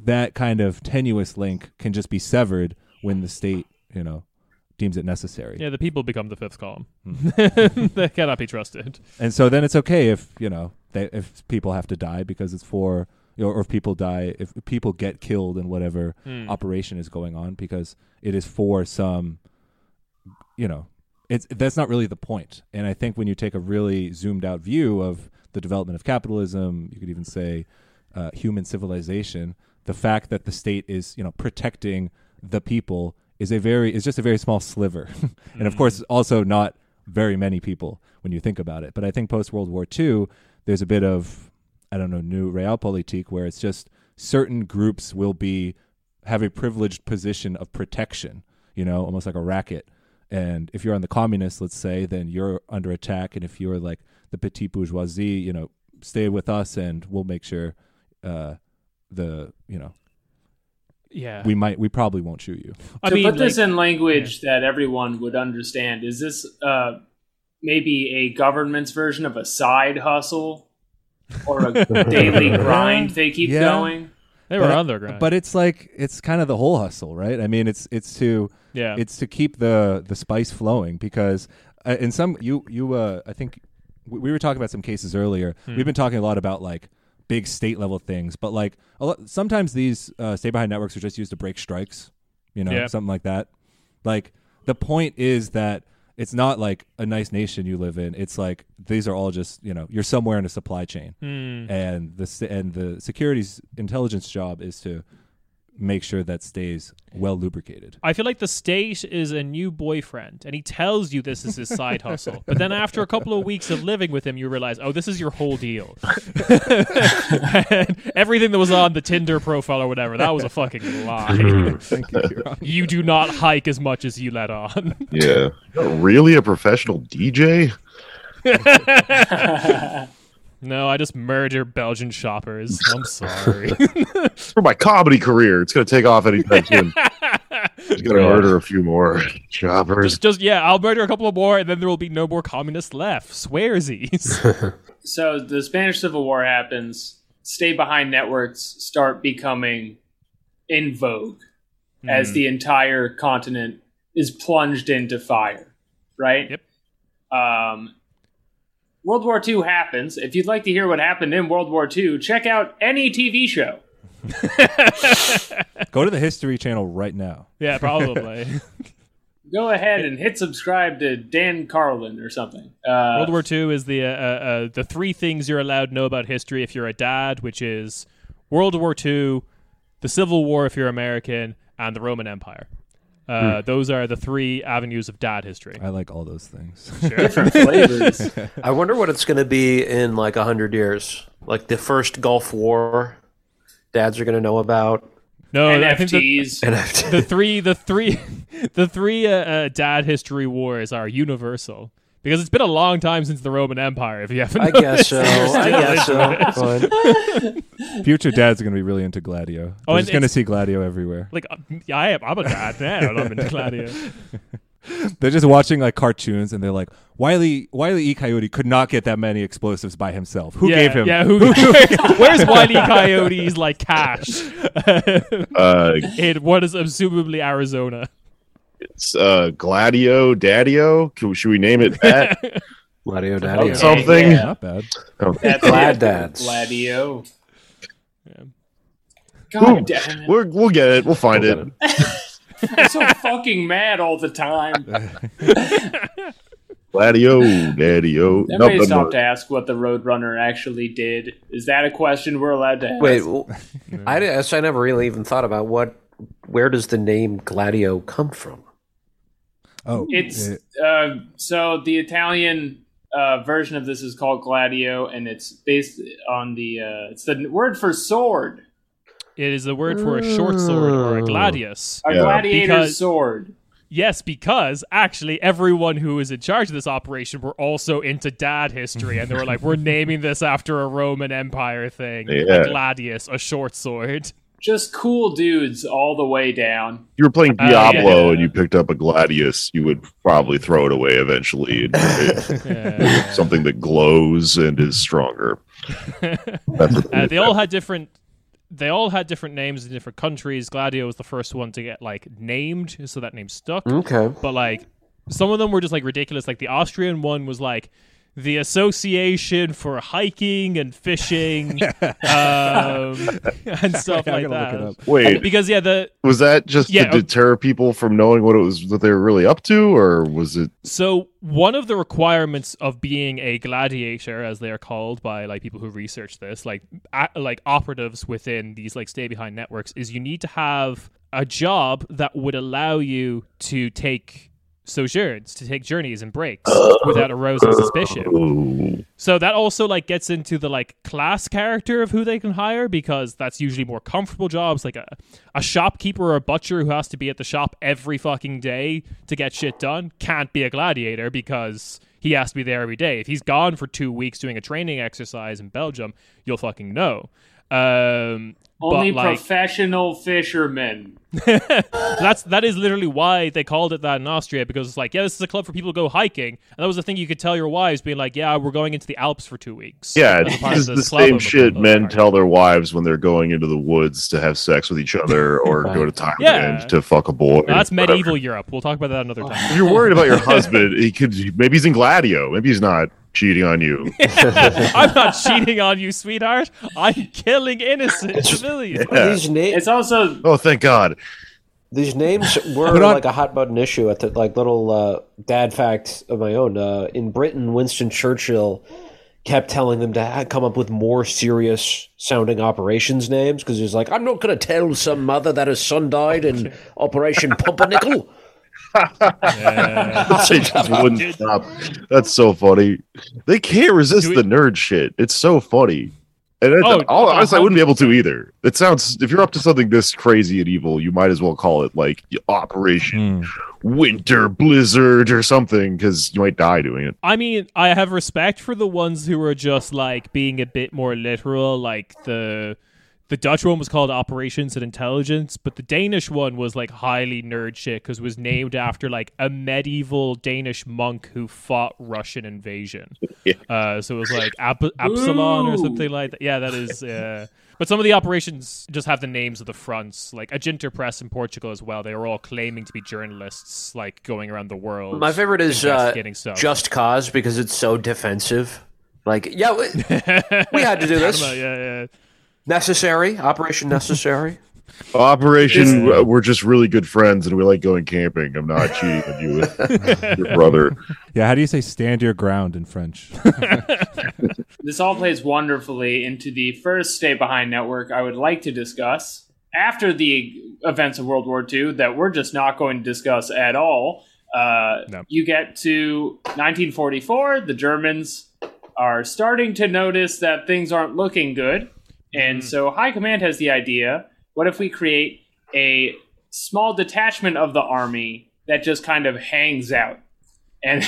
that kind of tenuous link can just be severed when the state you know deems it necessary. yeah, the people become the fifth column. Hmm. they cannot be trusted. And so then it's okay if you know they, if people have to die because it's for you know, or if people die if people get killed in whatever Hmm. operation is going on because it is for some you know it's that's not really the point. And I think when you take a really zoomed out view of the development of capitalism, you could even say uh, human civilization, the fact that the state is you know protecting the people is a very is just a very small sliver, and of course also not very many people when you think about it. But I think post World War II, there's a bit of I don't know new realpolitik where it's just certain groups will be have a privileged position of protection, you know, almost like a racket. And if you're on the communists, let's say, then you're under attack. And if you're like the petit bourgeoisie, you know, stay with us and we'll make sure uh, the you know Yeah. we might we probably won't shoot you. I to mean, put this in language that everyone would understand, is this uh, maybe a government's version of a side hustle or a daily grind they keep Yeah. going? they were but- underground. But it's like it's kind of the whole hustle, right? I mean, it's it's to yeah. it's to keep the the spice flowing because uh, in some you you uh I think we, we were talking about some cases earlier. We've been talking a lot about like big state level things, but like a lot, sometimes these uh, stay behind networks are just used to break strikes, you know, Yeah. something like that. Like the point is that it's not like a nice nation you live in. It's like these are all just you know you're somewhere in a supply chain, Hmm. and the and the security's intelligence job is to make sure that stays well lubricated. I feel like the state is a new boyfriend, and he tells you this is his side hustle. But then after a couple of weeks of living with him, you realize, oh, this is your whole deal. and everything that was on the Tinder profile or whatever, that was a fucking lie. Thank you. You do not hike as much as you let on. Yeah. You're really a professional DJ? No, I just murder Belgian shoppers. I'm sorry. For my comedy career, it's going to take off anytime soon. Just going to murder a few more shoppers. just, just yeah, I'll murder a couple of more, and then there will be no more communists left. Swearsies. So the Spanish Civil War happens. Stay behind networks start becoming in vogue as the entire continent is plunged into fire. Right. Yep. Um, World War II happens. If you'd like to hear what happened in World War II, check out any TV show. Go to the History Channel right now. yeah, probably. Go ahead and hit subscribe to Dan Carlin or something. Uh, World War II is the uh, uh, uh, the three things you're allowed to know about history if you're a dad, which is World War II, the Civil War if you're American, and the Roman Empire. Uh, Those are the three avenues of dad history. I like all those things. different flavors. I wonder what it's going to be in like a hundred years. Like the first Gulf War, dads are going to know about. No, I think the, NFTs. The three the three the three uh, uh, dad history wars are universal because it's been a long time since the Roman Empire. If you haven't, I guess so. I guess so. Future dads are going to be really into Gladio. Oh, They're just going to see Gladio everywhere. Like, uh, yeah, I am, I'm a dad now, and I'm into Gladio. They're just watching like cartoons, and they're like, Wiley Wile E. Coyote could not get that many explosives by himself. Who yeah, gave him? Yeah, who? where's Wiley Coyote's like cash? Uh, in what is assumably Arizona. It's uh, Gladio Daddio. Can- Should we name it that? Gladio Daddy. Okay. Something. yeah. Not bad. That's Glad dads. Gladio. Yeah. God damn it. We're, we'll get it. We'll find We'll it. get I'm so fucking mad all the time. Gladio, Daddy-o. No, Everybody stop to ask what the Roadrunner actually did. Is that a question we're allowed to ask? Wait, w- I, guess I never really even thought about what. Where does the name Gladio come from? Oh, It's it- uh, so the Italian uh, version of this is called Gladio, and it's based on the uh, it's the word for sword, It is the word for a short sword or a gladius. a Yeah. gladiator's Because- sword. Yes, because actually everyone who was in charge of this operation were also into dad history, and they were like, "We're naming this after a Roman Empire thing, Yeah. a gladius, a short sword." Just cool dudes all the way down. you were playing Uh, Diablo yeah. and you picked up a Gladius, you would probably throw it away eventually. and Yeah. something that glows and is stronger. Uh, they all had different. They all had different names in different countries. Gladio was the first one to get like named, so that name stuck. Okay. But like, some of them were just like ridiculous. Like the Austrian one was like the Association for Hiking and Fishing, um, and stuff I like gotta look that. it up. Wait, Because yeah, the was that just Yeah, to deter people from knowing what it was that they were really up to, or was it? So one of the requirements of being a gladiator, as they are called by like people who research this, like a, like operatives within these like stay behind networks, is you need to have a job that would allow you to take sojourns, to take journeys and breaks without arousing suspicion. So that also like gets into the like class character of who they can hire because that's usually more comfortable jobs like a, a shopkeeper or a butcher who has to be at the shop every fucking day to get shit done can't be a gladiator because he has to be there every day. If he's gone for 2 weeks doing a training exercise in Belgium, you'll fucking know. Um Only but like professional fishermen. that's that is literally why they called it that in Austria because it's like yeah this is a club for people to go hiking and that was the thing you could tell your wives being like yeah we're going into the Alps for two weeks yeah, As a this is the same shit men party. tell their wives when they're going into the woods to have sex with each other or go to Thailand Yeah. to fuck a boy. No, that's medieval Europe. We'll talk about that another time. If you're worried about your husband, he could maybe he's in Gladio. Maybe he's not cheating on you. I'm not cheating on you, sweetheart. I'm killing innocent civilians. Yeah. These names, It's also Oh, thank God. these names were Put on- like a hot button issue at the like little uh, dad fact of my own. Uh, in Britain, Winston Churchill kept telling them to come up with more serious sounding operations names because he's like, I'm not going to tell some mother that his son died in Operation Pumpernickel. they just wouldn't stop. That's so funny. They can't resist we- the nerd shit. It's so funny. And it's, Oh, all, honestly, I uh-huh. wouldn't be able to either. It sounds if you're up to something this crazy and evil, you might as well call it like Operation Hmm. Winter Blizzard or something because you might die doing it. I mean, I have respect for the ones who are just like being a bit more literal. Like the the Dutch one was called Operations and Intelligence, but the Danish one was like highly nerd shit because it was named after like a medieval Danish monk who fought Russian invasion. Yeah. Uh, so it was like Ab- Absalon or something like that. Yeah, that is. Uh, but some of the operations just have the names of the fronts, like Aginter Press in Portugal as well. They were all claiming to be journalists, like going around the world. My favorite is uh. Just Cause because it's so defensive. Like, yeah, we, we had to do this. yeah, yeah. Necessary. Operation Necessary. Operation, uh, we're just really good friends and we like going camping. I'm not cheating on you with your brother. Yeah, how do you say stand your ground in French? this all plays wonderfully into the first Stay Behind network I would like to discuss after the events of World War II that we're just not going to discuss at all. Uh, No. You get to 1944, the Germans are starting to notice that things aren't looking good. And so High Command has the idea what if we create a small detachment of the army that just kind of hangs out? and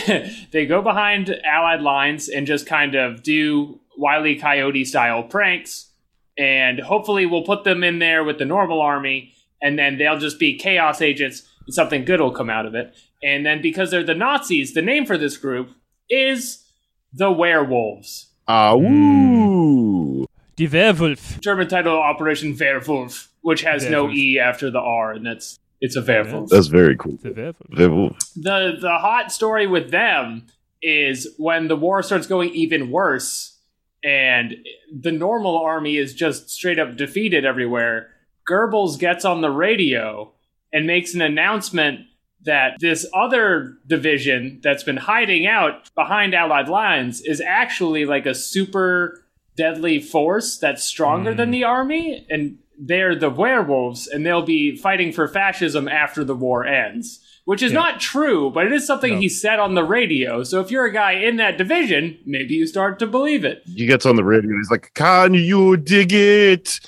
they go behind allied lines and just kind of do wily coyote style pranks and hopefully we'll put them in there with the normal army and then they'll just be chaos agents and something good will come out of it. And then because they're the nazis the name for this group is the werewolves. Ah, woo. Die Werwolf. german title operation Werwolf, which has no e after the r and that's it's a Werwolf. That's very cool. Die Werwolf. Werewolf. the the hot story with them is when the war starts going even worse and the normal army is just straight up defeated everywhere. Goebbels gets on the radio and makes an announcement that this other division that's been hiding out behind Allied lines is actually like a super deadly force that's stronger than hmm. the army, and they're the werewolves, and they'll be fighting for fascism after the war ends. Which is Yeah. not true, but it is something No. he said on the radio. So if you're a guy in that division, maybe you start to believe it. He gets on the radio and he's like, Can you dig it?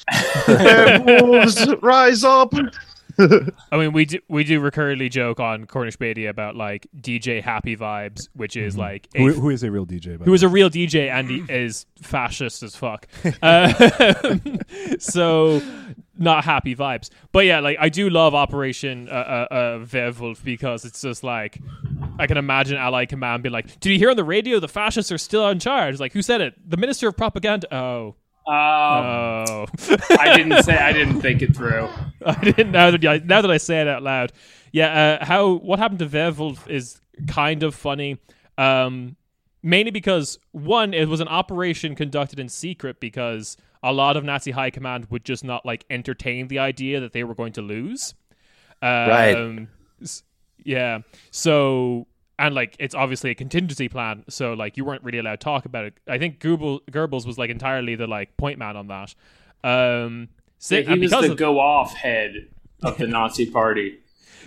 Wolves, rise up. I mean, we do we do recurrently joke on Cornish Media about like DJ Happy Vibes, which is like a Who, who is a real DJ? By who is a real DJ and he is fascist as fuck. Uh, so not happy vibes. But yeah, like I do love Operation uh, uh, uh, Werewolf because it's just like I can imagine Allied Command being like, "Did you hear on the radio the fascists are still in charge?" Like, who said it? The Minister of Propaganda. Oh, Um, oh. I didn't say I didn't think it through. I didn't now that I, now that I say it out loud. Yeah, uh, how what happened to Werwolf is kind of funny. Um, mainly because one, it was an operation conducted in secret because a lot of Nazi high command would just not like entertain the idea that they were going to lose. Um, Right. Yeah. So and like it's obviously a contingency plan, so like you weren't really allowed to talk about it. I think Goebbels, Goebbels was like entirely the like point man on that. Um, so, he was the of, go off head of the Nazi party.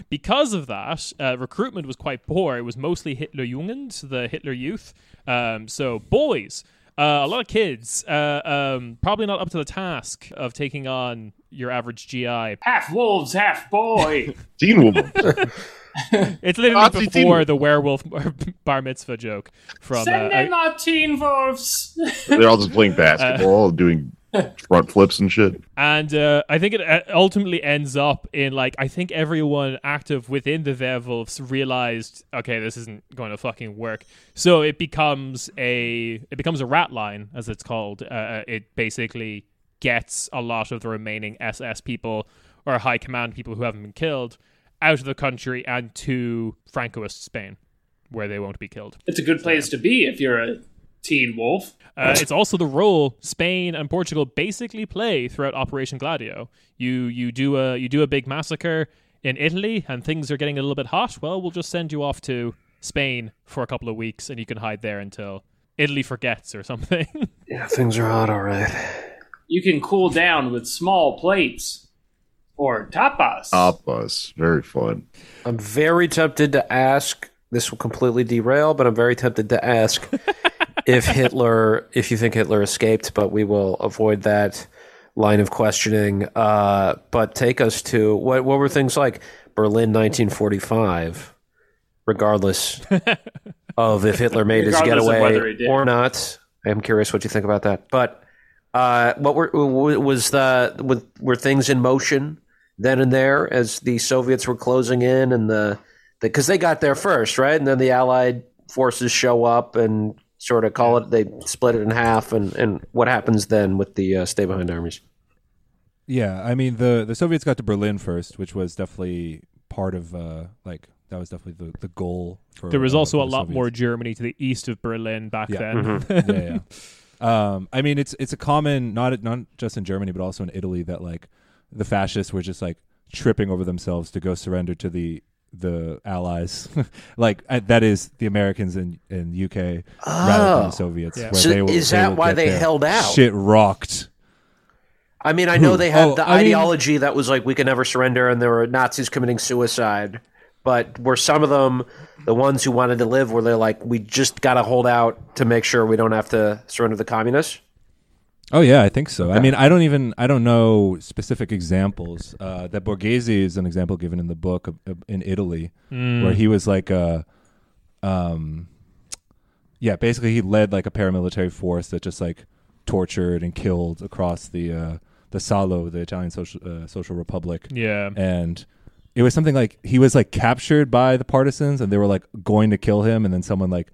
because of that, uh, recruitment was quite poor. It was mostly Hitler Jugend, the Hitler youth. Um, so boys, uh, a lot of kids, uh, um, probably not up to the task of taking on your average GI. Half wolves, half boy. Teen woman. It's literally Nazi before wolf. the werewolf bar mitzvah joke from. Send uh, in our teen wolves. They're all just playing basketball, doing front flips and shit. And uh, I think it uh, ultimately ends up in like I think everyone active within the Werewolves realized, okay, this isn't going to fucking work. So it becomes a it becomes a rat line, as it's called. Uh, it basically gets a lot of the remaining SS people or high command people who haven't been killed out of the country and to Francoist Spain, where they won't be killed. It's a good place to be if you're a teen wolf. Uh, it's also the role Spain and Portugal basically play throughout Operation Gladio. You you do a you do a big massacre in Italy, and things are getting a little bit hot. Well, we'll just send you off to Spain for a couple of weeks, and you can hide there until Italy forgets or something. Yeah, things are hot, all right. You can cool down with small plates or tapas. Tapas. Very fun. I'm very tempted to ask. This will completely derail, but I'm very tempted to ask if Hitler, if you think Hitler escaped, but we will avoid that line of questioning. Uh, but take us to what? What were things like Berlin, 1945? Regardless of if Hitler made his Regardless of whether getaway or not, I'm curious what you think about that. But uh, what were was the were, were things in motion then and there as the Soviets were closing in and the because they got there first, right? And then the Allied forces show up and sort of call it. They split it in half, and and what happens then with the uh, stay behind armies? Yeah, I mean the the Soviets got to Berlin first, which was definitely part of uh like that was definitely the, the goal for there was uh, also for a lot Soviets. more Germany to the east of Berlin back Yeah. then. yeah, yeah. Um, I mean, it's it's a common not not just in Germany, but also in Italy that like the fascists were just like tripping over themselves to go surrender to the the allies, like uh, that is the Americans and and UK rather than Oh. the Soviets. Yeah. where So they will- is that why they held out? Shit rocked. I mean, I know they had Oh, the I mean- ideology that was like we can never surrender, and there were Nazis committing suicide. But were some of them the ones who wanted to live? Where they're like, we just got to hold out to make sure we don't have to surrender to the communists? Oh yeah, I think so. I mean, I don't even I don't know specific examples. Uh, that Borghese is an example given in the book of, of- in Italy, where he was like a, um, yeah, basically he led like a paramilitary force that just like tortured and killed across the uh, the Salo, the Italian social uh, social republic, yeah. and it was something like he was like captured by the partisans and they were like going to kill him, and then someone like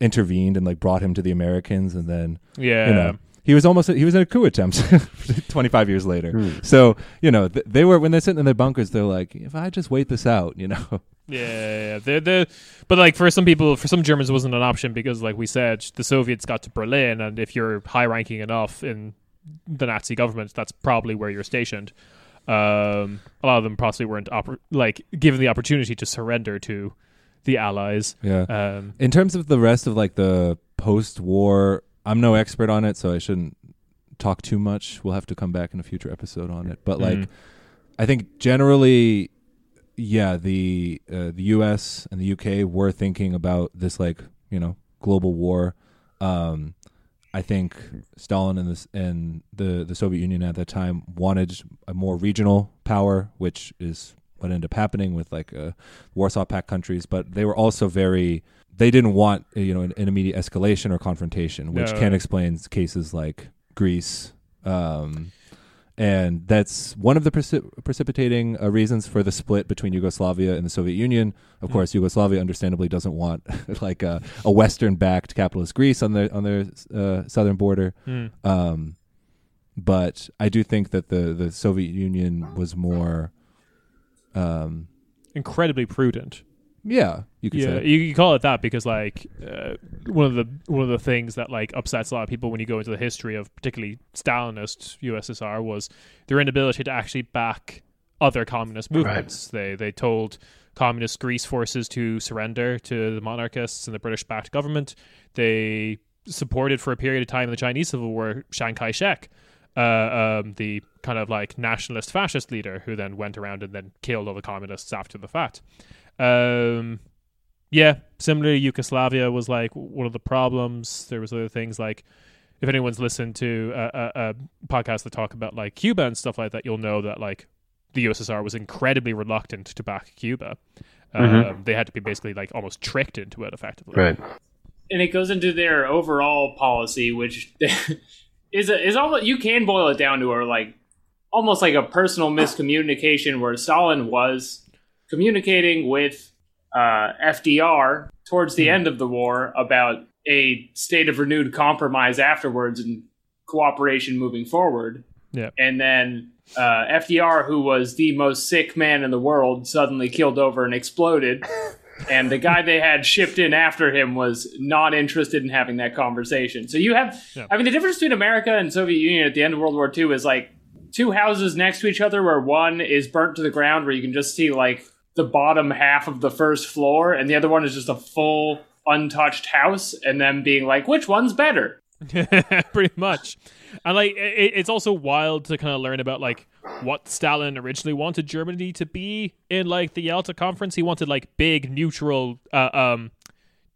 intervened and like brought him to the Americans, and then Yeah. you know he was almost he was in a coup attempt 25 years later. Hmm. So you know th- they were when they're sitting in their bunkers, they're like, if I just wait this out, you know. Yeah, yeah, yeah. They're, they're, but like for some people, for some Germans, it wasn't an option because, like we said, the Soviets got to Berlin, and if you're high ranking enough in the Nazi government, that's probably where you're stationed. Um, a lot of them possibly weren't oppor- like given the opportunity to surrender to the Allies. Yeah. Um, In terms of the rest of like the post-war, I'm no expert on it, so I shouldn't talk too much. We'll have to come back in a future episode on it. But like, Mhm. I think generally, yeah, the uh, the U.S. and the U.K. were thinking about this like you know global war. Um, I think Stalin and this and the the Soviet Union at that time wanted a more regional power, which is what ended up happening with like uh, Warsaw Pact countries. But they were also very they didn't want you know an, an immediate escalation or confrontation, which No. can explain cases like Greece. Um, and that's one of the precip- precipitating uh, reasons for the split between Yugoslavia and the Soviet Union. Of Mm. course, Yugoslavia understandably doesn't want like a, a Western-backed capitalist Greece on their on their uh, southern border. hmm. Um, but I do think that the the Soviet Union was more, um, incredibly prudent. Yeah, you could Yeah, say. you, you call it that because like uh, one of the one of the things that like upsets a lot of people when you go into the history of particularly Stalinist USSR was their inability to actually back other communist movements. They they told communist Greece forces to surrender to the monarchists and the British backed government. They supported for a period of time in the Chinese Civil War Chiang Kai shek. Uh, um, the kind of like nationalist fascist leader who then went around and then killed all the communists after the fact. Um, yeah, similarly, Yugoslavia was like one of the problems. There was other things like if anyone's listened to a, a, a podcast that talk about like Cuba and stuff like that, you'll know that like the USSR was incredibly reluctant to back Cuba. Um, They had to be basically like almost tricked into it, effectively. Right. and it goes into their overall policy, which is a, is almost you can boil it down to a like almost like a personal miscommunication where Stalin was communicating with uh, FDR towards the end of the war about a state of renewed compromise afterwards and cooperation moving forward. Yeah. And then uh, FDR, who was the most sick man in the world, suddenly killed over and exploded. and the guy they had shipped in after him was not interested in having that conversation. So you have, Yeah. I mean, the difference between America and Soviet Union at the end of World War II is like two houses next to each other, where one is burnt to the ground, where you can just see like the bottom half of the first floor, and the other one is just a full untouched house, and them being like, which one's better? pretty much. And like it, it's also wild to kind of learn about like what stalin originally wanted germany to be in like the yalta conference. He wanted like big neutral uh, um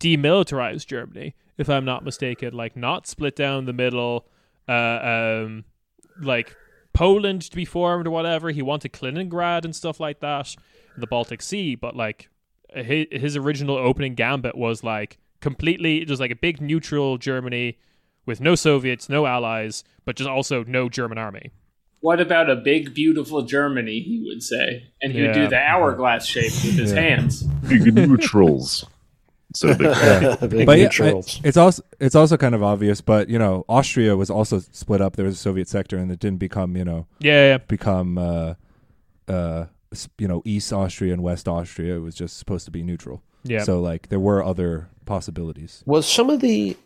demilitarized germany if i'm not mistaken. Like not split down the middle uh um like poland to be formed or whatever. He wanted kaliningrad and stuff like that the baltic sea but like his, his original opening gambit was like completely just like a big neutral germany with no Soviets, no allies, but just also no German army. What about a big, beautiful Germany? He would say, and he would do the hourglass shape with his Yeah. hands. Big neutrals. So big. Big but yeah, neutrals. I- it's also it's also kind of obvious. But you know, Austria was also split up. There was a Soviet sector, and it didn't become you know Yeah, yeah. become uh, uh, s- you know East Austria and West Austria. It was just supposed to be neutral. yeah. So like there were other possibilities. was some of the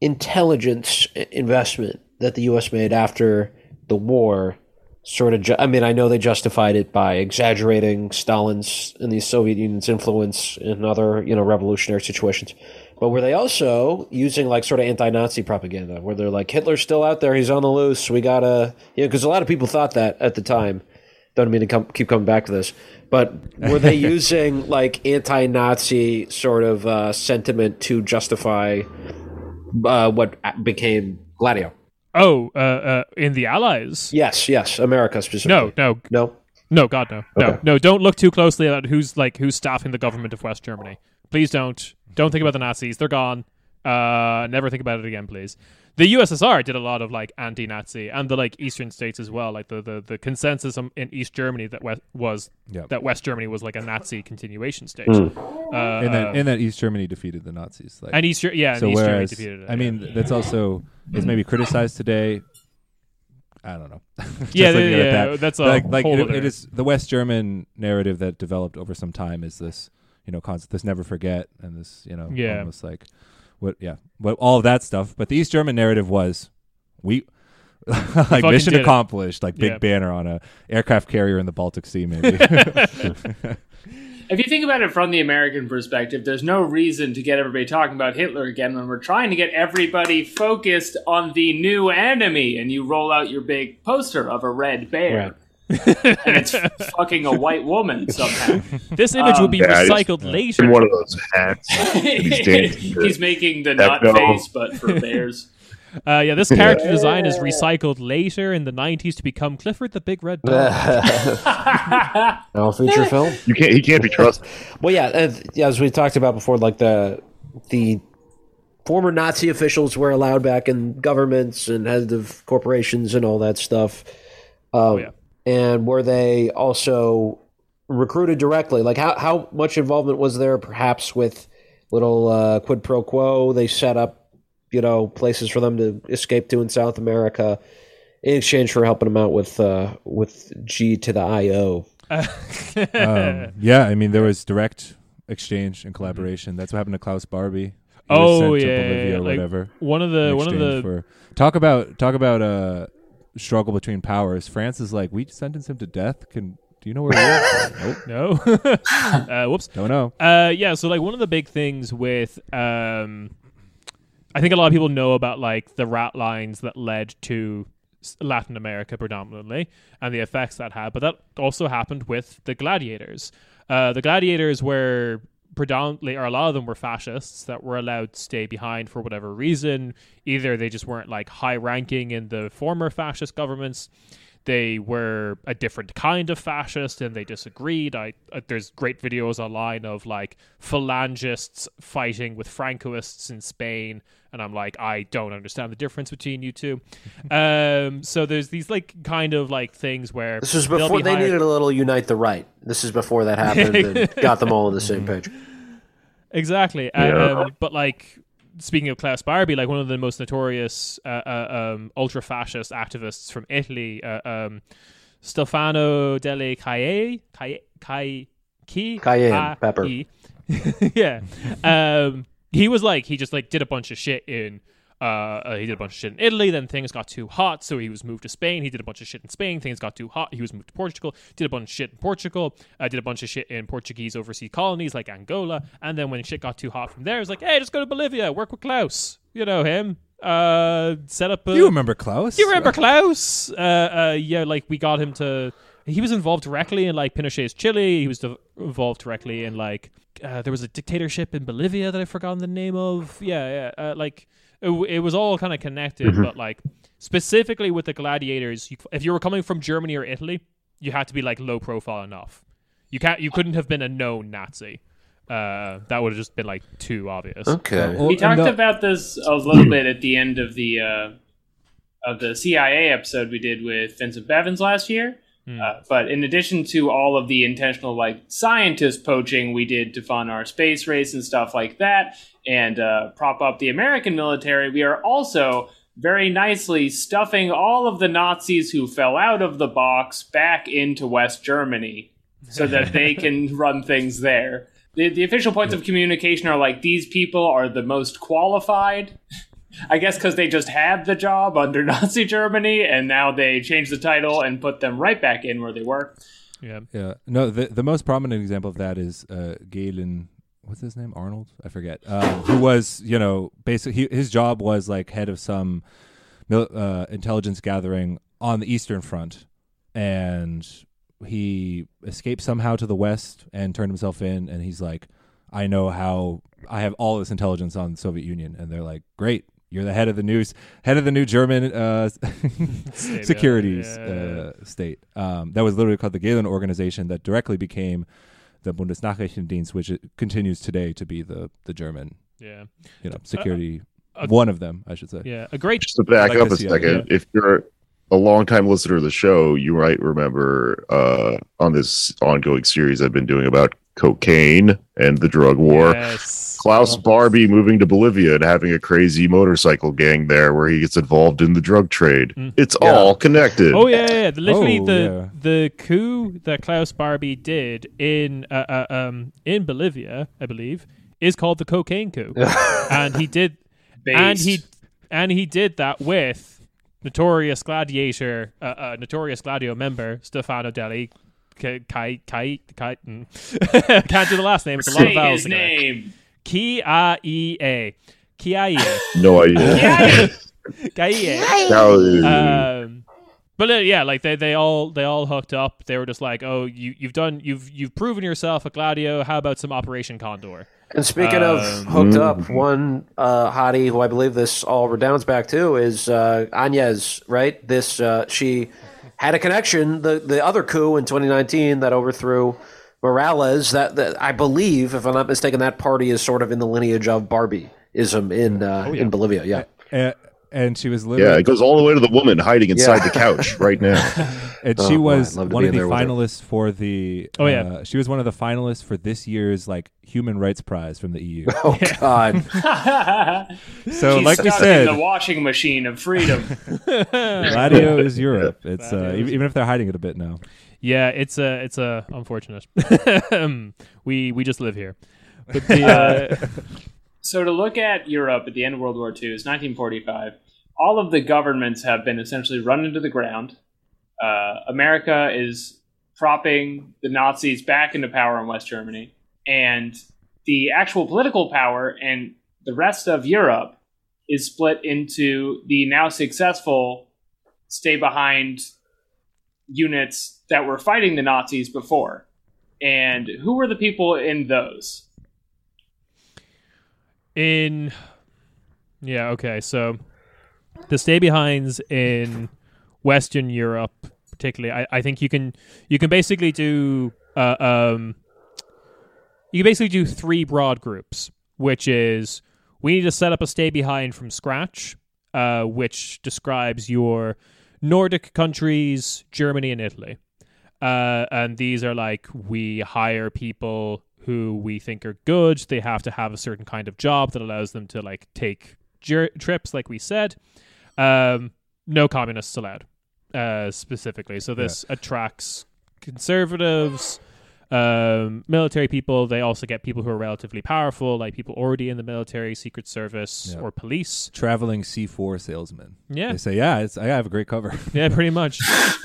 intelligence investment that the U.S. made after the war sort of. Ju- I mean, I know they justified it by exaggerating Stalin's and the Soviet Union's influence in other, you know, revolutionary situations. But were they also using like sort of anti-Nazi propaganda, where they're like Hitler's still out there, he's on the loose, we gotta, you know, because a lot of people thought that at the time. Don't mean to come, keep coming back to this, but were they using like anti-Nazi sort of uh, sentiment to justify uh, what became Gladio? oh, uh, uh, in the Allies? Yes, yes, America No, specifically. no, no. no, God, no, no, Okay. no. Don't look too closely at who's like who's staffing the government of West Germany. Please don't. Don't think about the Nazis. They're gone. Uh, never think about it again, please. The USSR did a lot of like anti-Nazi, and the like Eastern states as well. Like the the, the consensus um, in East Germany that West, was Yeah. that West Germany was like a Nazi continuation state. Hmm. Uh, and that and that East Germany defeated the Nazis. Like, and East Ger- yeah, and so East Germany whereas defeated it. I mean that's also is maybe criticized today. I don't know. Just yeah, yeah, at yeah, that- that's a like like whole it, other- it is the West German narrative that developed over some time is this you know concept this never forget and this you know Yeah. almost like what yeah what all of that stuff but the East German narrative was we like mission did it. accomplished like big Yeah. banner on a aircraft carrier in the Baltic Sea maybe If you think about it from the American perspective, there's no reason to get everybody talking about Hitler again when we're trying to get everybody focused on the new enemy, and you roll out your big poster of a red bear, and it's fucking a white woman somehow. this image will be Yeah, I just- recycled later. In one of those hats. He's. He's making the not nut no. face, but for bears. Uh, yeah, this character design is recycled later in the 90s to become Clifford the Big Red Dog. no feature film. You can't. He can't be trusted. Well, yeah, as, yeah, as we talked about before, like the the former Nazi officials were allowed back in governments and heads of corporations and all that stuff. Um, Oh, yeah. And were they also recruited directly? Like, how how much involvement was there, perhaps, with little uh, quid pro quo? They set up, you know, places for them to escape to in South America in exchange for helping them out with uh, with G to the IO. um, yeah I mean there was direct exchange and collaboration that's what happened to Klaus Barbie He was Oh, sent to yeah, Bolivia yeah, or like, whatever One of the one of the for talk about talk about a struggle between powers. France is like, we sentence him to death. Can do you know where he is? nope, no, uh, whoops. don't know. Uh, yeah, so like one of the big things with um, I think a lot of people know about like the rat lines that led to Latin America predominantly and the effects that had, but that also happened with the gladiators. Uh, the gladiators were predominantly, or a lot of them were fascists that were allowed to stay behind for whatever reason. Either they just weren't like high ranking in the former fascist governments they were a different kind of fascist and they disagreed. I uh, there's great videos online of like phalangists fighting with Francoists in Spain, and I'm like, I don't understand the difference between you two. um, so there's these like kind of like things where This was before be they hired- needed a little unite the right. This is before that happened and got them all on the same page. Exactly. Yeah. Um, but like speaking of Klaus Barbie, like one of the most notorious uh, uh, um, ultra fascist activists from Italy, uh, um, Stefano delle Caie, Caie, Caie, Chi- Cayenne pepper. Yeah. Um, he was like he just like did a bunch of shit in uh, uh, he did a bunch of shit in Italy. Then things got too hot, so he was moved to Spain. He did a bunch of shit in Spain. Things got too hot. He was moved to Portugal. Did a bunch of shit in Portugal. Uh, did a bunch of shit in Portuguese overseas colonies like Angola. And then when shit got too hot from there, it's like, hey, just go to Bolivia, work with Klaus. You know him. Uh, set up a. You remember Klaus? You remember Klaus? Uh, uh, yeah, like we got him to. He was involved directly in like Pinochet's Chile. He was de- involved directly in like uh, there was a dictatorship in Bolivia that I've forgotten the name of. Yeah, yeah. Uh, like it, it was all kind of connected, but like specifically with the gladiators, you, if you were coming from Germany or Italy, you had to be like low profile enough. You can't. You couldn't have been a known Nazi. Uh, that would have just been like too obvious. Okay. Well, we talked the- about this a little bit at the end of the uh, of the CIA episode we did with Vincent Bevins last year. Uh, but in addition to all of the intentional like scientist poaching we did to fund our space race and stuff like that, and uh, prop up the American military, we are also very nicely stuffing all of the Nazis who fell out of the box back into West Germany so that they can run things there. The, the official points of communication are like these people are the most qualified. I guess because they just had the job under Nazi Germany and now they changed the title and put them right back in where they were. Yeah. Yeah. No, the the most prominent example of that is uh, Gehlen. What's his name? Arnold? I forget. Um, who was you know basically he, his job was like head of some mil- uh, intelligence gathering on the Eastern Front, and he escaped somehow to the West and turned himself in. And he's like, I know how. I have all this intelligence on the Soviet Union, and they're like, great. You're the head of the news, head of the new German uh, State, securities yeah. uh, state. Um, that was literally called the Gehlen Organization that directly became the Bundesnachrichtendienst, which continues today to be the the German Yeah. you know security. One of them, I should say. yeah, a great. Just to back Like up a see it, second, if you're a longtime listener of the show, you might remember uh, on this ongoing series I've been doing about cocaine and the drug war. Yes. Klaus Barbie moving to Bolivia and having a crazy motorcycle gang there where he gets involved in the drug trade. Mm. It's Yeah. all connected. Oh yeah, yeah, yeah. The- literally Oh, the yeah. the coup that Klaus Barbie did in uh, uh, um in Bolivia, I believe, is called the cocaine coup, and he did and he and he did that with notorious gladiator, uh, uh, notorious Gladio member Stefano Deli. Kai Kai Kai, Kai mm. can't do the last name. It's a lot of Say vowels. his name. Ki A E A. Ki A E A. No idea. Ki A. How- um, but uh, yeah, like they, they all they all hooked up. They were just like, oh, you you've done you've you've proven yourself a Gladio. How about some Operation Condor? And speaking Um, of hooked up, one uh, hottie who I believe this all redounds back to is uh, Áñez, right? This uh, she had a connection the the other coup in 2019 that overthrew Morales. That, that I believe, if I'm not mistaken, that party is sort of in the lineage of Barbieism in uh, in Bolivia. Yeah, And, and she was yeah, it goes all the way to the woman hiding inside Yeah. the couch right now. and Oh, she was I'd love to one of the there with her. finalists for the Oh, yeah. uh, she was one of the finalists for this year's like human rights prize from the EU Oh God, so She's like we stuck said the washing machine of freedom. Gladio is Europe it's uh, is- even if they're hiding it a bit now Yeah, it's a it's a unfortunate. we we just live here, but the uh, So to look at Europe at the end of World War II is 1945. All of the governments have been essentially run into the ground. Uh, America is propping the Nazis back into power in West Germany, and the actual political power and the rest of Europe is split into the now successful stay behind units that were fighting the Nazis before. And who were the people in those? In yeah okay so the stay behinds in western europe particularly I, I think you can you can basically do uh, um you can basically do three broad groups which is we need to set up a stay behind from scratch uh, which describes your nordic countries germany and italy. Uh, and these are like we hire people who we think are good. They have to have a certain kind of job that allows them to like take jir- trips, like we said. Um, no communists allowed, uh, specifically. So this attracts conservatives, um, military people. They also get people who are relatively powerful, like people already in the military, secret service, Yeah. or police. traveling C4 salesman Yeah, they say yeah it's I have a great cover yeah, pretty much.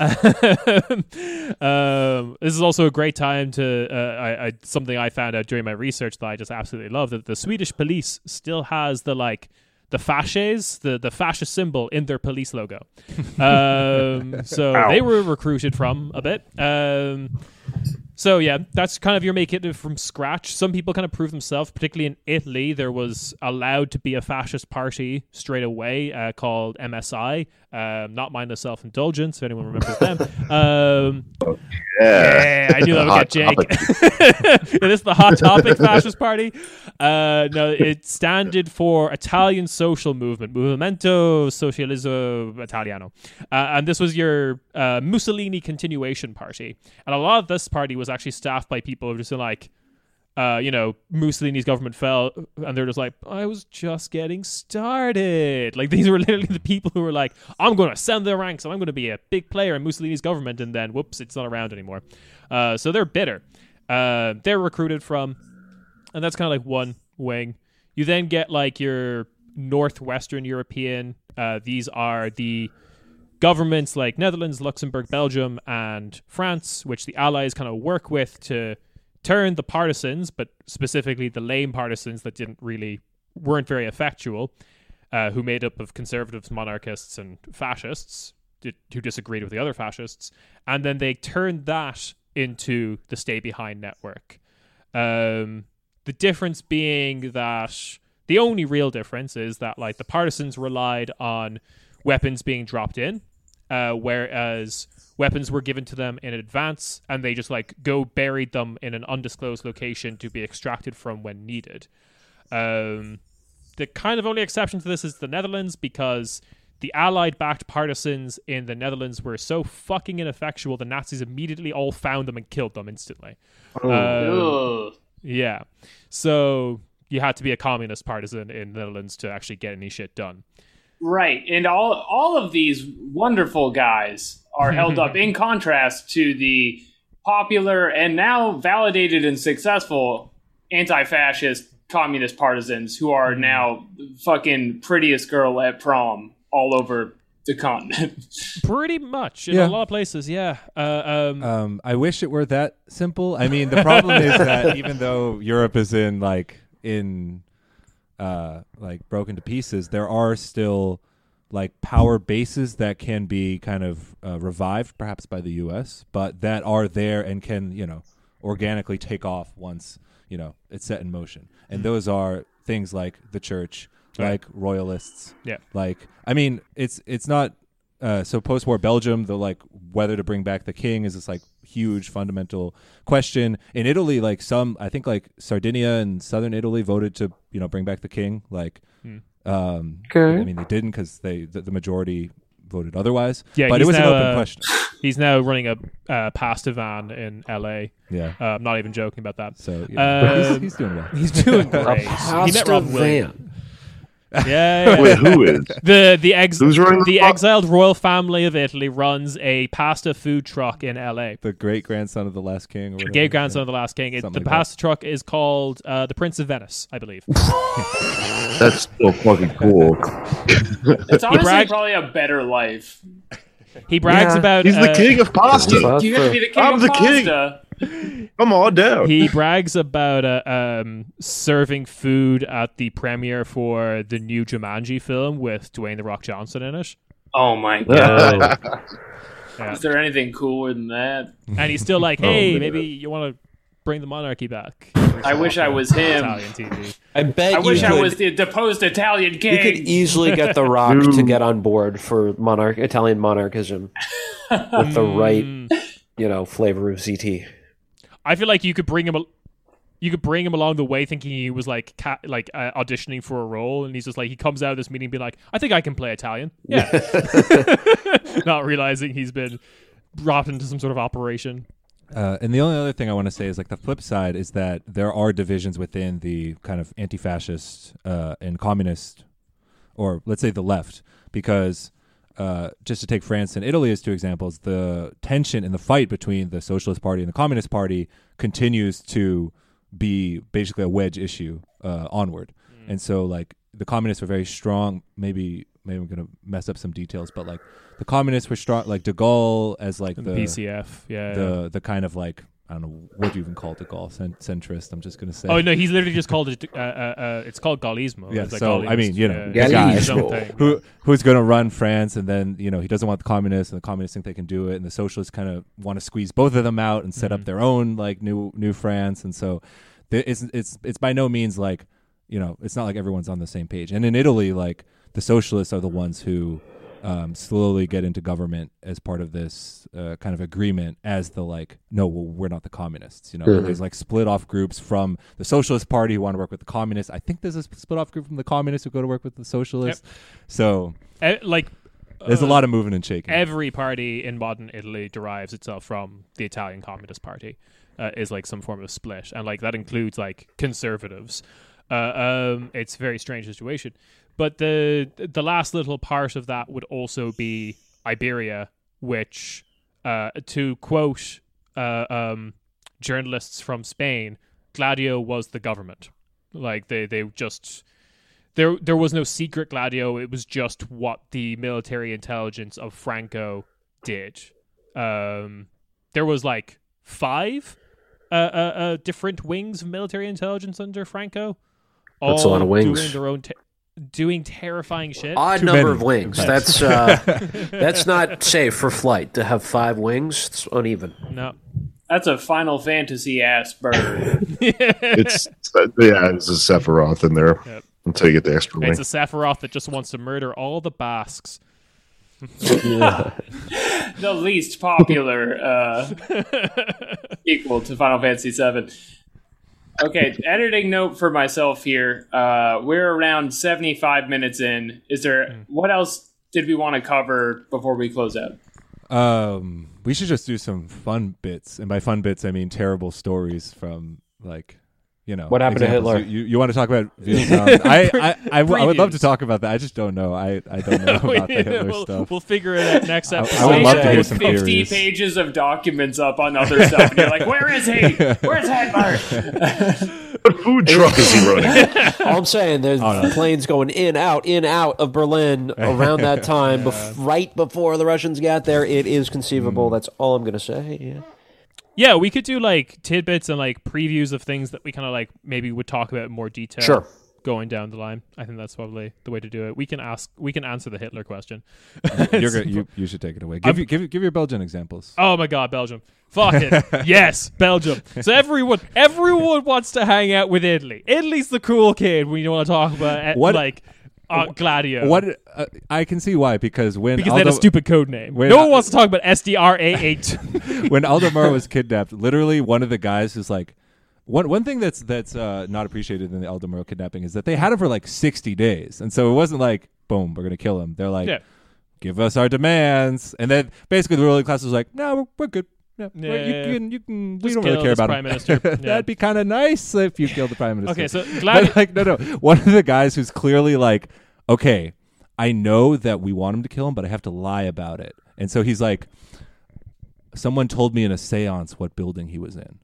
um, this is also a great time to uh, I, I something I found out during my research that I just absolutely love that the Swedish police still has the like the fasces, the the fascist symbol in their police logo. Um, so Ow. they were recruited from a bit. Um, so yeah, that's kind of your make it from scratch. Some people kind of prove themselves, particularly in Italy. There was allowed to be a fascist party straight away uh, called MSI, um, not mind of self indulgence. If anyone remembers them, um, Yeah. yeah, I knew that would get Jake. it is the hot topic fascist party. Uh, no, it standed for Italian Social Movement, Movimento Socialismo Italiano, uh, and this was your uh, Mussolini continuation party. And a lot of this party was actually staffed by people who were just like. Uh, you know, Mussolini's government fell, and they're just like, I was just getting started. Like, these were literally the people who were like, I'm going to ascend the ranks, and I'm going to be a big player in Mussolini's government, and then, whoops, it's not around anymore. Uh, so they're bitter. Uh, they're recruited from, and that's kind of like one wing. You then get like your northwestern European. Uh, these are the governments like Netherlands, Luxembourg, Belgium, and France, which the Allies kind of work with to turn the partisans, but specifically the lame partisans that didn't really weren't very effectual, uh, who made up of conservatives, monarchists, and fascists who disagreed with the other fascists, and then they turned that into the stay behind network. Um, the difference being that the only real difference is that like the partisans relied on weapons being dropped in, uh, whereas weapons were given to them in advance and they just like go buried them in an undisclosed location to be extracted from when needed. Um, the kind of only exception to this is the Netherlands because the Allied-backed partisans in the Netherlands were so fucking ineffectual, the Nazis immediately all found them and killed them instantly. Oh. Um, yeah, so you had to be a communist partisan in the Netherlands to actually get any shit done. Right, and all all of these wonderful guys are held up in contrast to the popular and now validated and successful anti-fascist communist partisans who are now fucking prettiest girl at prom all over the continent. Pretty much in Yeah. a lot of places, yeah. Uh, um, Um, I wish it were that simple. I mean, the problem is that even though Europe is in like in uh like broken to pieces, there are still like power bases that can be kind of uh, revived, perhaps by the U.S., but that are there and can you know organically take off once you know it's set in motion. And those are things like the church, like royalists, Yeah. like I mean, it's it's not uh, so post-war Belgium, the like whether to bring back the king is this like huge fundamental question. In Italy, like some, I think like Sardinia and southern Italy voted to you know bring back the king. Like, Hmm. um, Okay. I mean they didn't because they the, the majority voted otherwise. Yeah, but it he's was an open uh, question. he's now running a uh, pasta van in L.A. Yeah. Uh, I'm not even joking about that. So yeah, he's, he's doing well. He's doing great. he met Pasta Robin Williams. Van. Yeah, yeah. Wait, who is? the the ex Who's running the the fa- exiled royal family of Italy runs a pasta food truck in L.A. The great grandson of the last king. Or whatever. Gay grandson Yeah. of the last king. It, the like pasta truck is called uh, the Prince of Venice, I believe. That's so fucking cool. It's honestly bragged- probably a better life. He brags Yeah. about He's the uh, king of pasta. You have to be the king I'm of the king. Pasta. Come on down. he brags about uh, um, serving food at the premiere for the new Jumanji film with Dwayne the Rock Johnson in it. Oh my god! Yeah. Is there anything cooler than that? And he's still like, Oh, "Hey, man. maybe you want to bring the monarchy back." I wish I was him. Italian TV. I bet I you wish could, I was the deposed Italian king. You could easily get The Rock to get on board for monarch Italian monarchism with the right, Mm. you know, flavor of ZT. I feel like you could bring him. Al- you could bring him along the way, thinking he was like ca- like uh, auditioning for a role, and he's just like he comes out of this meeting, being like, "I think I can play Italian." Yeah, not realizing he's been brought into some sort of operation. Uh, and the only other thing I want to say is like the flip side is that there are divisions within the kind of anti-fascist uh, and communist, or let's say the left, because uh, just to take France and Italy as two examples, the tension in the fight between the Socialist Party and the Communist Party continues to be basically a wedge issue uh, onward. And so like the communists were very strong. Maybe maybe I'm gonna mess up some details, but like the communists were strong. Like De Gaulle as like The the PCF, yeah. the the kind of like I don't know what do you even call De Gaulle Cent- centrist. I'm just gonna say. Oh no, he's literally just called it. Uh, uh, uh, it's called Gaullismo. Yeah, It's like so, I mean, you know, Gaullismo, guy who- who's going to run France, and then you know he doesn't want the communists, and the communists think they can do it, and the socialists kind of want to squeeze both of them out and set Mhm. up their own like new new France, and so th- it's it's it's by no means like you know it's not like everyone's on the same page. And in Italy, like the socialists are the ones who um, slowly get into government as part of this uh, kind of agreement as the like no well, we're not the communists you know Mhm. there's like split off groups from the socialist party who want to work with the communists i think there's a split off group from the communists who go to work with the socialists so Eh, like there's a uh, lot of moving and shaking every party in modern Italy derives itself from the Italian Communist Party. Uh, is like some form of split, and like that includes like conservatives. Uh, um, it's a very strange situation, but the the last little part of that would also be Iberia, which, uh, to quote uh, um, journalists from Spain, Gladio was the government. Like they they just there there was no secret Gladio. It was just what the military intelligence of Franco did. Um, there was like five uh, uh, uh, different wings of military intelligence under Franco. That's a lot of wings. Doing their own, te- doing terrifying shit. Odd Too number many. of wings. Right. That's uh, that's not safe for flight to have five wings. It's uneven. no, That's a Final Fantasy ass bird. It's yeah, it's a Sephiroth in there Yep. until you get the extra wing. it's a Sephiroth that just wants to murder all the Basques. the least popular uh, equal to Final Fantasy VII. Okay, editing note for myself here. Uh, we're around 75 minutes in. Is there what else did we want to cover before we close out? Um, we should just do some fun bits, and by fun bits, I mean terrible stories from like, you know, What happened to examples. Hitler? You, you, you want to talk about Vietnam? I, I, I, w- I would love to talk about that. I just don't know. I, I don't know about the Hitler we'll, stuff. we'll figure it out next I- I episode. would love to hear some 50 theories. pages of documents up on other stuff, and you're like, where is he? Where's Hitler? What food truck is he running? All I'm saying, there's Oh, no. planes going in, out, in, out of Berlin around that time, bef- right before the Russians got there. It is conceivable. Hmm. That's all I'm going to say. Yeah. Yeah, we could do like tidbits and like previews of things that we kind of like maybe would talk about in more detail. Sure. Going down the line, I think that's probably the way to do it. We can ask, we can answer the Hitler question. You're good. You, you should take it away. Give, you, give, give your Belgian examples. Oh my god, Belgium! Fuck it, yes, Belgium. So everyone, everyone wants to hang out with Italy. Italy's the cool kid when you want to talk about uh, What- like uh, Gladio. What uh, I can see why because when Because they had a stupid code name. Wait, no one wants to talk about SDRA eight. when Aldo was kidnapped, literally one of the guys who's like one one thing that's that's uh, not appreciated in the Aldo kidnapping is that they had him for like sixty days, and so it wasn't like boom, we're gonna kill him. They're like, yeah, give us our demands, and then basically the ruling class was like, no, we're, we're good. Yeah, Yeah, well, yeah, you can, you can. We don't really care about prime him. minister. That'd be kind of nice if you killed the prime minister. okay. So But, like no no one of the guys who's clearly like okay i know that we want him to kill him but i have to lie about it and so he's like someone told me in a seance what building he was in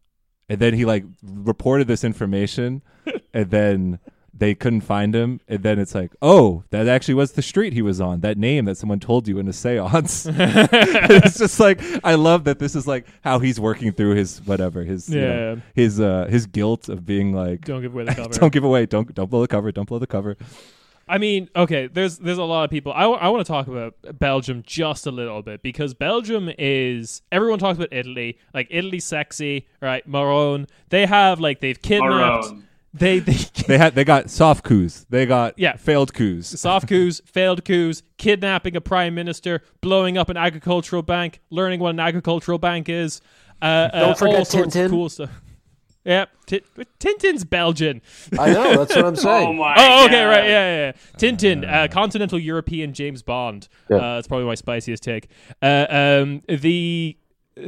and then he like reported this information and then they couldn't find him and then it's like oh that actually was the street he was on that name that someone told you in a seance it's just like i love that this is like how he's working through his whatever his you know, Yeah. his uh his guilt of being like Don't give away the cover. don't give away. Don't don't blow the cover. Don't blow the cover. I mean, okay, there's there's a lot of people. I, want to talk about Belgium just a little bit because Belgium is everyone talks about Italy, like Italy's sexy, right? Maroon. They have like they've kidnapped. Maroon. They they They had they got soft coups. They got Yeah. failed coups. soft coups, failed coups, kidnapping a prime minister, blowing up an agricultural bank, learning what an agricultural bank is. Uh, uh, Don't forget all sorts of Tintin. cool stuff. Yeah, Ti- Tintin's Belgian. I know. That's what I'm saying. Oh saying. my Oh, okay, God. right, yeah, yeah. yeah. Tintin, uh, continental European James Bond. Yeah. Uh, that's probably my spiciest take. Uh, um, the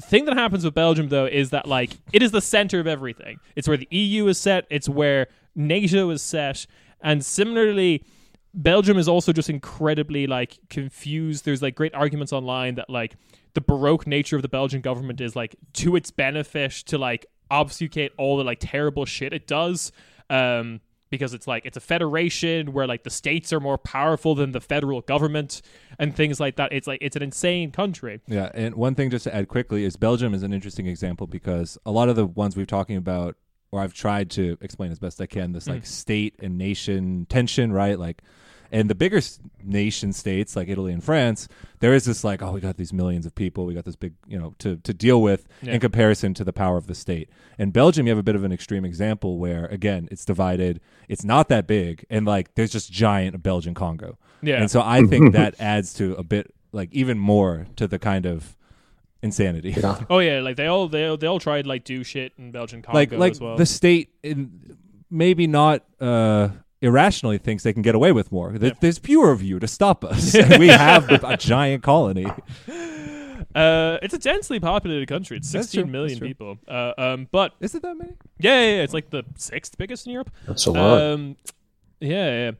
thing that happens with Belgium, though, is that like it is the center of everything. It's where the EU is set. It's where NATO is set, and similarly. Belgium is also just incredibly like confused. There's like great arguments online that like the baroque nature of the Belgian government is like to its benefit to like obfuscate all the like terrible shit it does. Um, because it's like it's a federation where like the states are more powerful than the federal government and things like that. It's like it's an insane country. Yeah, and one thing just to add quickly is Belgium is an interesting example because a lot of the ones we've talking about, or I've tried to explain as best I can, this like state and nation tension, right? Like, and the bigger s- nation states like Italy and France, there is this like, oh, we got these millions of people, we got this big, you know, to to deal with Yeah. in comparison to the power of the state. In Belgium, you have a bit of an extreme example where again, it's divided, it's not that big, and like there's just giant Belgian Congo. Yeah. And so I think that adds to a bit, like even more to the kind of insanity. Yeah. Oh yeah, like they all they all- they all tried like do shit in Belgian Congo like like as well. the state in maybe not uh irrationally thinks they can get away with more. There- There's fewer of you to stop us. and we have a giant colony. Uh, it's a densely populated country. It's That's 16 true, million that's true. people. Uh, um, but Is it that many? yeah, yeah, yeah, it's like the sixth biggest in Europe. That's a lot. Um, yeah, yeah.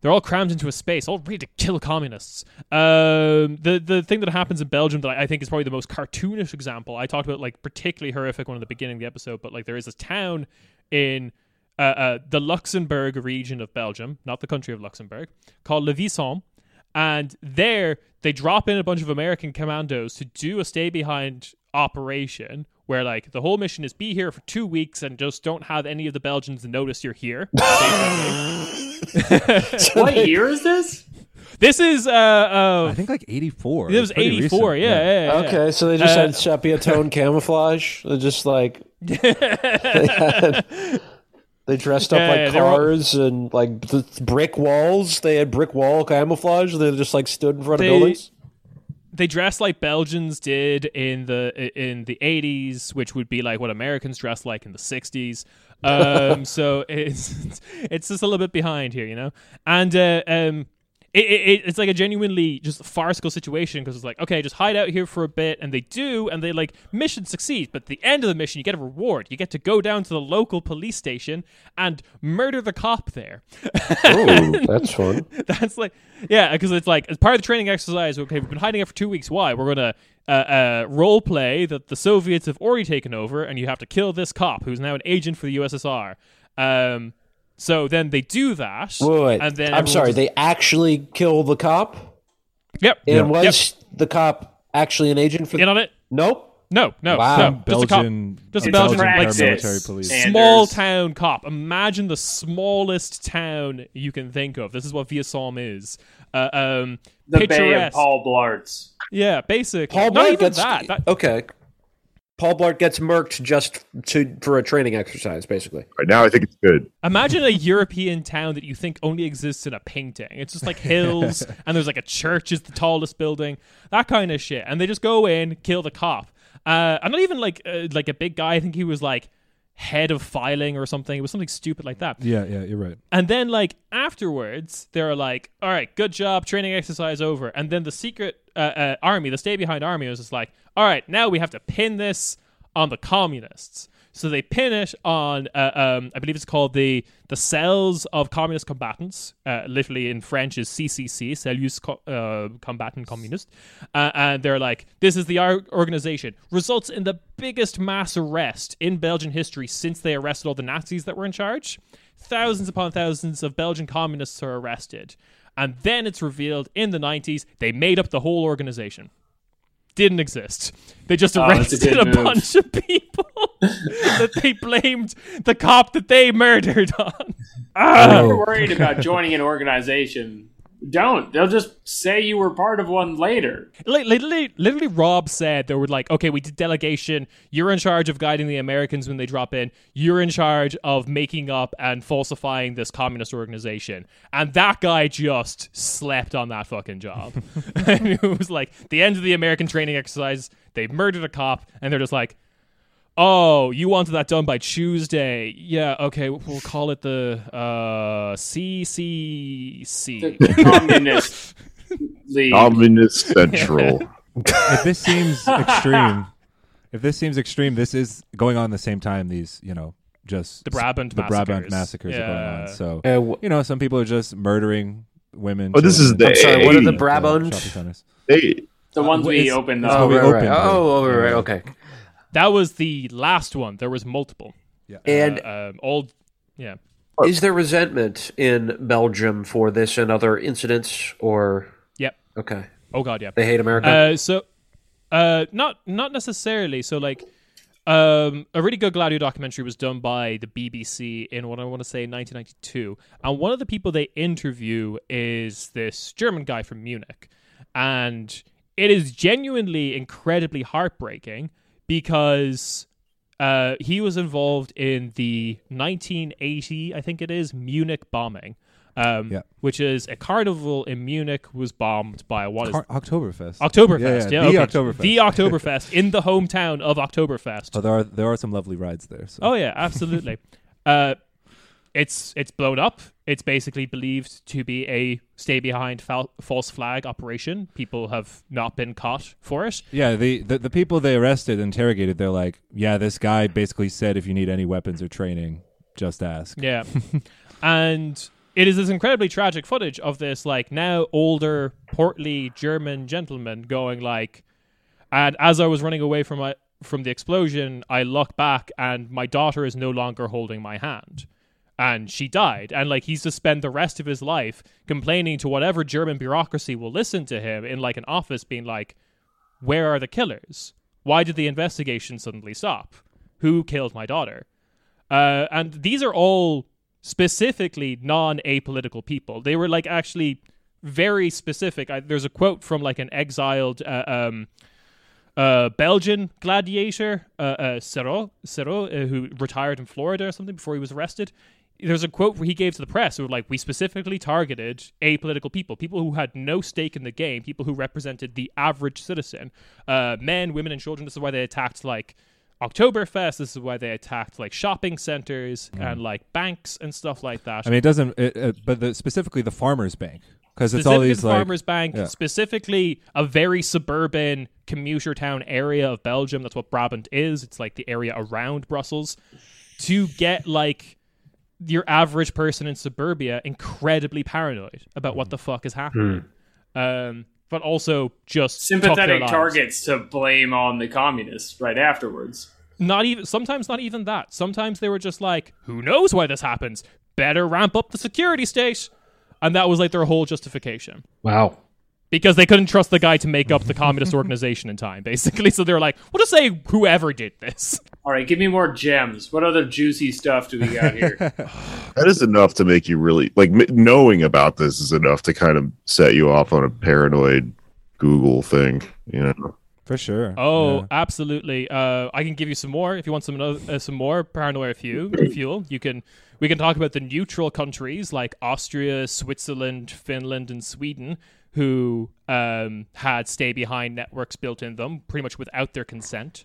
They're all crammed into a space, all ready to kill communists. Um, the the thing that happens in Belgium that I, I think is probably the most cartoonish example. I talked about like particularly horrific one at the beginning of the episode, but like there is this town in uh, uh, the Luxembourg region of Belgium, not the country of Luxembourg, called Le Visson. And there, they drop in a bunch of American commandos to do a stay behind operation where, like, the whole mission is be here for two weeks and just don't have any of the Belgians notice you're here. What year is this? this is, uh, uh, I think like 84. it was 84. recent. Yeah, yeah, yeah. Okay, so they just Uh, had sepia tone camouflage. They're just like they, dressed up Yeah, like yeah, were all- cars and like brick walls. They had brick wall camouflage. They just like stood in front They- of buildings. they dressed like Belgians did in the in the 80s, which would be like what Americans dressed like in the 60s. Um, so it's it's just a little bit behind here, you know. And uh, um, it, it, it's like a genuinely just farcical situation because it's like okay just hide out here for a bit and they do and they like mission succeeds but at the end of the mission you get a reward. You get to go down to the local police station and murder the cop there. Oh, that's fun. that's like yeah because it's like as part of the training exercise okay we've been hiding out for two weeks. Why? We're gonna uh, uh, role play that the soviets have already taken over and you have to kill this cop who's now an agent for the ussr um, so then they do that Wait, wait. and then I'm sorry. just- They actually kill the cop, yep and Yeah. was the cop actually an agent for? the- in on it Nope. no no Wow. no just a cop Belgian, Just a It's Belgian practice. paramilitary police. And- small town cop. Imagine the smallest town you can think of. This is what Vielsalm is. Uh, um, The Bay of. Paul Blarts. Yeah, basic. Paul Not Blart even gets that. that. okay. Paul Blart gets murked just to for a training exercise, basically. Right now, I think it's good. Imagine a European town that you think only exists in a painting. It's just like hills, and there's like a church is the tallest building, that kind of shit. And they just go in, kill the cop. Uh, and not even like uh, like a big guy. I think he was like head of filing or something. It was something stupid like that. Yeah, yeah, you're right. And then, like afterwards, they're like, "All right, good job, training exercise over." And then the secret uh, uh, army, the stay behind army, was just like, "All right, now we have to pin this on the communists." So they pin it on, uh, um, I believe it's called the the cells of communist combatants. Uh, literally in French is CCC, Cellules Co- uh, Combatant Communist, uh, and they're like, "This is the organization." Results in the biggest mass arrest in Belgian history since they arrested all the Nazis that were in charge thousands upon thousands of Belgian communists are arrested. And then it's revealed in the 90s they made up the whole organization. Didn't exist. They just Oh, a arrested a, bunch of people that they blamed the cop that they murdered on. If Oh. you're worried about joining an organization, don't. They'll just say you were part of one later. Literally, literally, Rob said they were like, okay, we did delegation. You're in charge of guiding the Americans when they drop in. You're in charge of making up and falsifying this communist organization. And that guy just slept on that fucking job. and it was like the end of the American training exercise. They murdered a cop, and they're just like, Oh, you wanted that done by Tuesday? Yeah, okay, we'll call it the uh, CCC. The communist league. Communist Central. if this seems extreme, if this seems extreme, this is going on at the same time. These, you know, just The Brabant the Brabant massacres. massacres are going Yeah. on. So Uh, w- you know, some people are just murdering women. Oh, this is the I'm sorry, what are the Brabant? shopping centers. They, the ones Uh, we opened. Oh, what we right, right. opened Oh, oh, right. Yeah. Okay. That was the last one. There was multiple. Yeah. And uh, um, old, yeah. is there resentment in Belgium for this and other incidents, or Yep. okay, Oh god, yeah. they hate America? Uh, so, uh, not not necessarily. So like, um, a really good Gladio documentary was done by the BBC in what I want to say 1992, and one of the people they interview is this German guy from Munich, and it is genuinely incredibly heartbreaking because. Uh, he was involved in the 1980, I think it is, Munich bombing, um, Yeah. which is a carnival in Munich was bombed by what is Car- Oktoberfest. Oktoberfest, yeah, yeah, the okay. Oktoberfest. The Oktoberfest in the hometown of Oktoberfest. Oh, there are there are some lovely rides there. So. Oh yeah, absolutely. uh, it's it's blown up. It's basically believed to be a stay behind fal- false flag operation. People have not been caught for it. Yeah, the, the the people they arrested, interrogated, they're like, yeah, this guy basically said if you need any weapons or training, just ask. Yeah. and it is this incredibly tragic footage of this like now older portly German gentleman going like and as I was running away from my from the explosion, I look back and my daughter is no longer holding my hand. And she died. And like he's to spend the rest of his life complaining to whatever German bureaucracy will listen to him in like an office being like, Where are the killers? Why did the investigation suddenly stop? Who killed my daughter? Uh, and these are all specifically non apolitical people. They were like actually very specific. I, there's a quote from like an exiled uh, um, uh, Belgian gladiator, uh, uh, uh, who retired in Florida or something before he was arrested. There's a quote where he gave to the press who were like, "We specifically targeted apolitical people, people who had no stake in the game, people who represented the average citizen, uh, men, women, and children. This is why they attacked like Oktoberfest. This is why they attacked like shopping centers and like banks and stuff like that. I mean, it doesn't. It, but the, specifically the farmers' bank because it's all these the like farmers' bank, yeah. specifically a very suburban commuter town area of Belgium. That's what Brabant is. It's like the area around Brussels. To get like your average person in suburbia incredibly paranoid about what the fuck is happening, um, but also just Sympathetic targets to blame on the communists right afterwards. Not even sometimes not even that. Sometimes they were just like, who knows why this happens? Better ramp up the security state. And that was like their whole justification. Wow. Because they couldn't trust the guy to make up the communist organization in time, basically. So they're like, we'll just say whoever did this. All right, give me more gems. What other juicy stuff do we got here? That is enough to make you really like knowing about this is enough to kind of set you off on a paranoid Google thing. You know, for sure. Oh, Yeah. absolutely. Uh, I can give you some more if you want some other- uh, some more paranoia fuel. Fuel. You can. We can talk about the neutral countries like Austria, Switzerland, Finland, and Sweden, who um, had stay behind networks built in them, pretty much without their consent.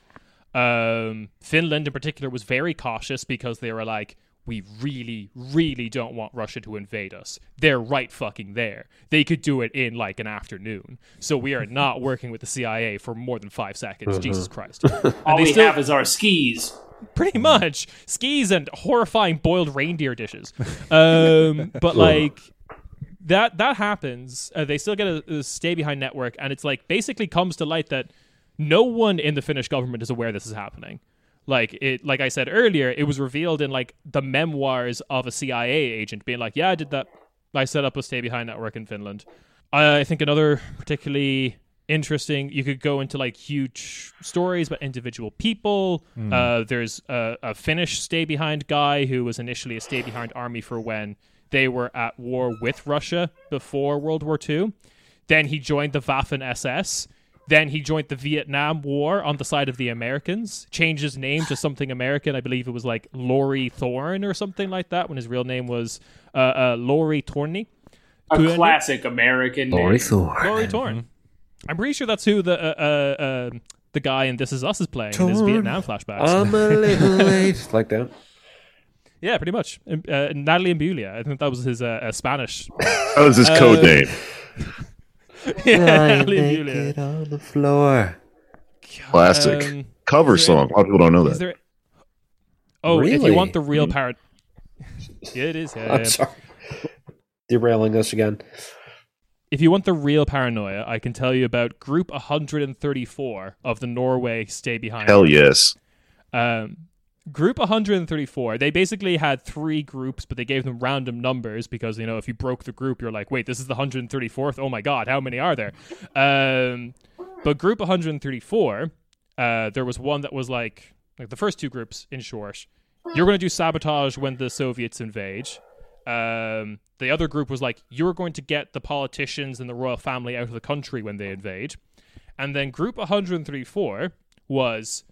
Um, Finland, in particular, was very cautious because they were like, we really, really don't want Russia to invade us. They're right fucking there. They could do it in like an afternoon. So we are not working with the CIA for more than five seconds. Jesus Christ. All we still- have is our skis. pretty much skis and horrifying boiled reindeer dishes um but like that that happens uh, they still get a, a stay behind network and it's like basically comes to light that no one in the finnish government is aware this is happening. Like it like i said earlier it was revealed in like the memoirs of a cia agent being like yeah i did that. I set up a stay behind network in finland. I think another particularly interesting you could go into like huge stories about individual people. Uh, there's a, a finnish stay behind guy who was initially a stay behind army for when they were at war with russia before world war ii then he joined the waffen ss then he joined the Vietnam War on the side of the Americans, changed his name to something American. I believe it was like Laurie Thorne or something like that when his real name was uh, uh, Lauri Törni. A Good. classic American name. Laurie Torn. I'm pretty sure that's who the uh, uh, uh, the guy in This Is Us is playing in his Vietnam flashbacks. I'm a little late. like that. Yeah, pretty much. Uh, Natalie Imbruglia. I think that was his uh, uh, Spanish. that was his Uh, code name. yeah, Lying Natalie naked Imbruglia. on the floor. Classic Um, cover is there- song. A lot of people don't know is that. there? Oh, if Really? you want the real parrot. Yeah, it is. Yeah, yeah, I'm yeah. sorry. Derailing us again. If you want the real paranoia, I can tell you about Group 134 of the Norway Stay Behind. Hell yes. Um, group 134, they basically had three groups, but they gave them random numbers because, you know, if you broke the group, you're like, wait, this is the 134th? Oh my God, how many are there? Um, but group 134, uh, there was one that was like, like the first two groups, in short, you're going to do sabotage when the Soviets invade. Um, the other group was like, you're going to get the politicians and the royal family out of the country when they invade. And then group 134 was,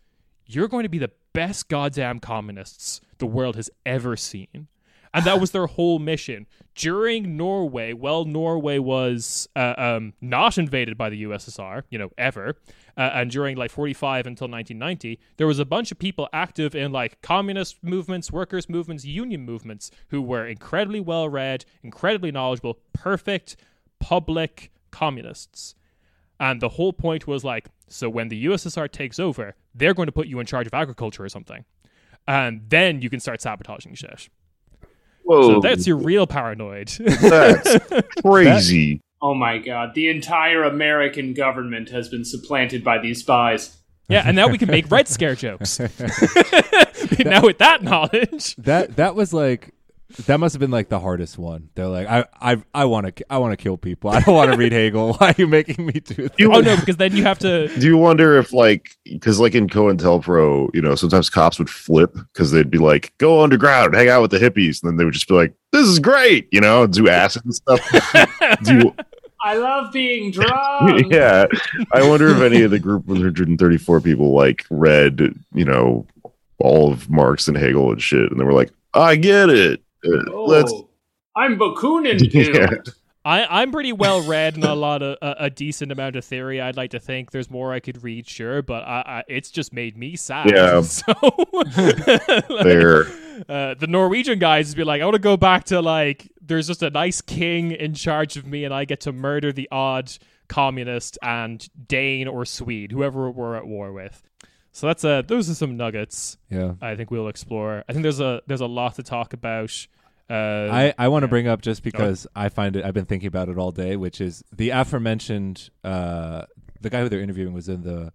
you're going to be the best goddamn communists the world has ever seen. And that was their whole mission. During Norway, well, Norway was uh, um, not invaded by the USSR, you know, ever. Uh, and during like 45 until 1990, there was a bunch of people active in like communist movements, workers' movements, union movements who were incredibly well read, incredibly knowledgeable, perfect public communists. And the whole point was like, so when the USSR takes over, they're going to put you in charge of agriculture or something. And then you can start sabotaging shit. Whoa, So that's your real paranoid. that's crazy. Oh my god, the entire American government has been supplanted by these spies. yeah, and now we can make Red Scare jokes. now with that knowledge. that that was like that must have been like the hardest one. They're like, I I I want to I want to kill people. I don't want to read Hegel. Why are you making me do this? You- Oh no, because then you have to Do you wonder if like because like in COINTELPRO, you know, sometimes cops would flip because they'd be like, "Go underground, hang out with the hippies," and then they would just be like, "This is great," you know, do acid and stuff. do you, I love being drunk. yeah, I wonder if any of the group 134 people like read, you know, all of Marx and Hegel and shit, and they were like, "I get it." Oh, let's. I'm Bakunin too. Yeah. I, I'm pretty well read in a lot of a, a decent amount of theory. I'd like to think there's more I could read, sure, but I, I, it's just made me sad. Yeah. So Fair. uh, the Norwegian guys would be like, I want to go back to like there's just a nice king in charge of me, and I get to murder the odd communist and Dane or Swede, whoever we're at war with. So that's uh those are some nuggets Yeah. I think we'll explore. I think there's a there's a lot to talk about. Uh, I, I want to yeah. bring up just because I find it I've been thinking about it all day, which is the aforementioned uh the guy who they're interviewing was in the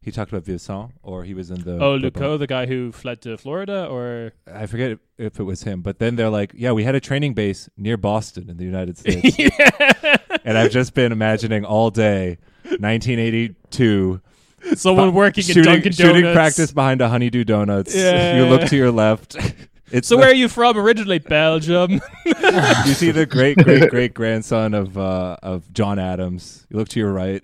he talked about Vincent or he was in the oh, the- Lekeu, the guy who fled to Florida, or I forget if it was him, but then they're like, yeah, we had a training base near Boston in the United States. yeah. and I've just been imagining all day 1982 someone working in shooting, Dunkin' Donuts. shooting practice behind a honeydew donuts. Yeah. You look to your left. It's So the- where are you from originally? Belgium. you see the great great great grandson of uh, of John Adams. You look to your right.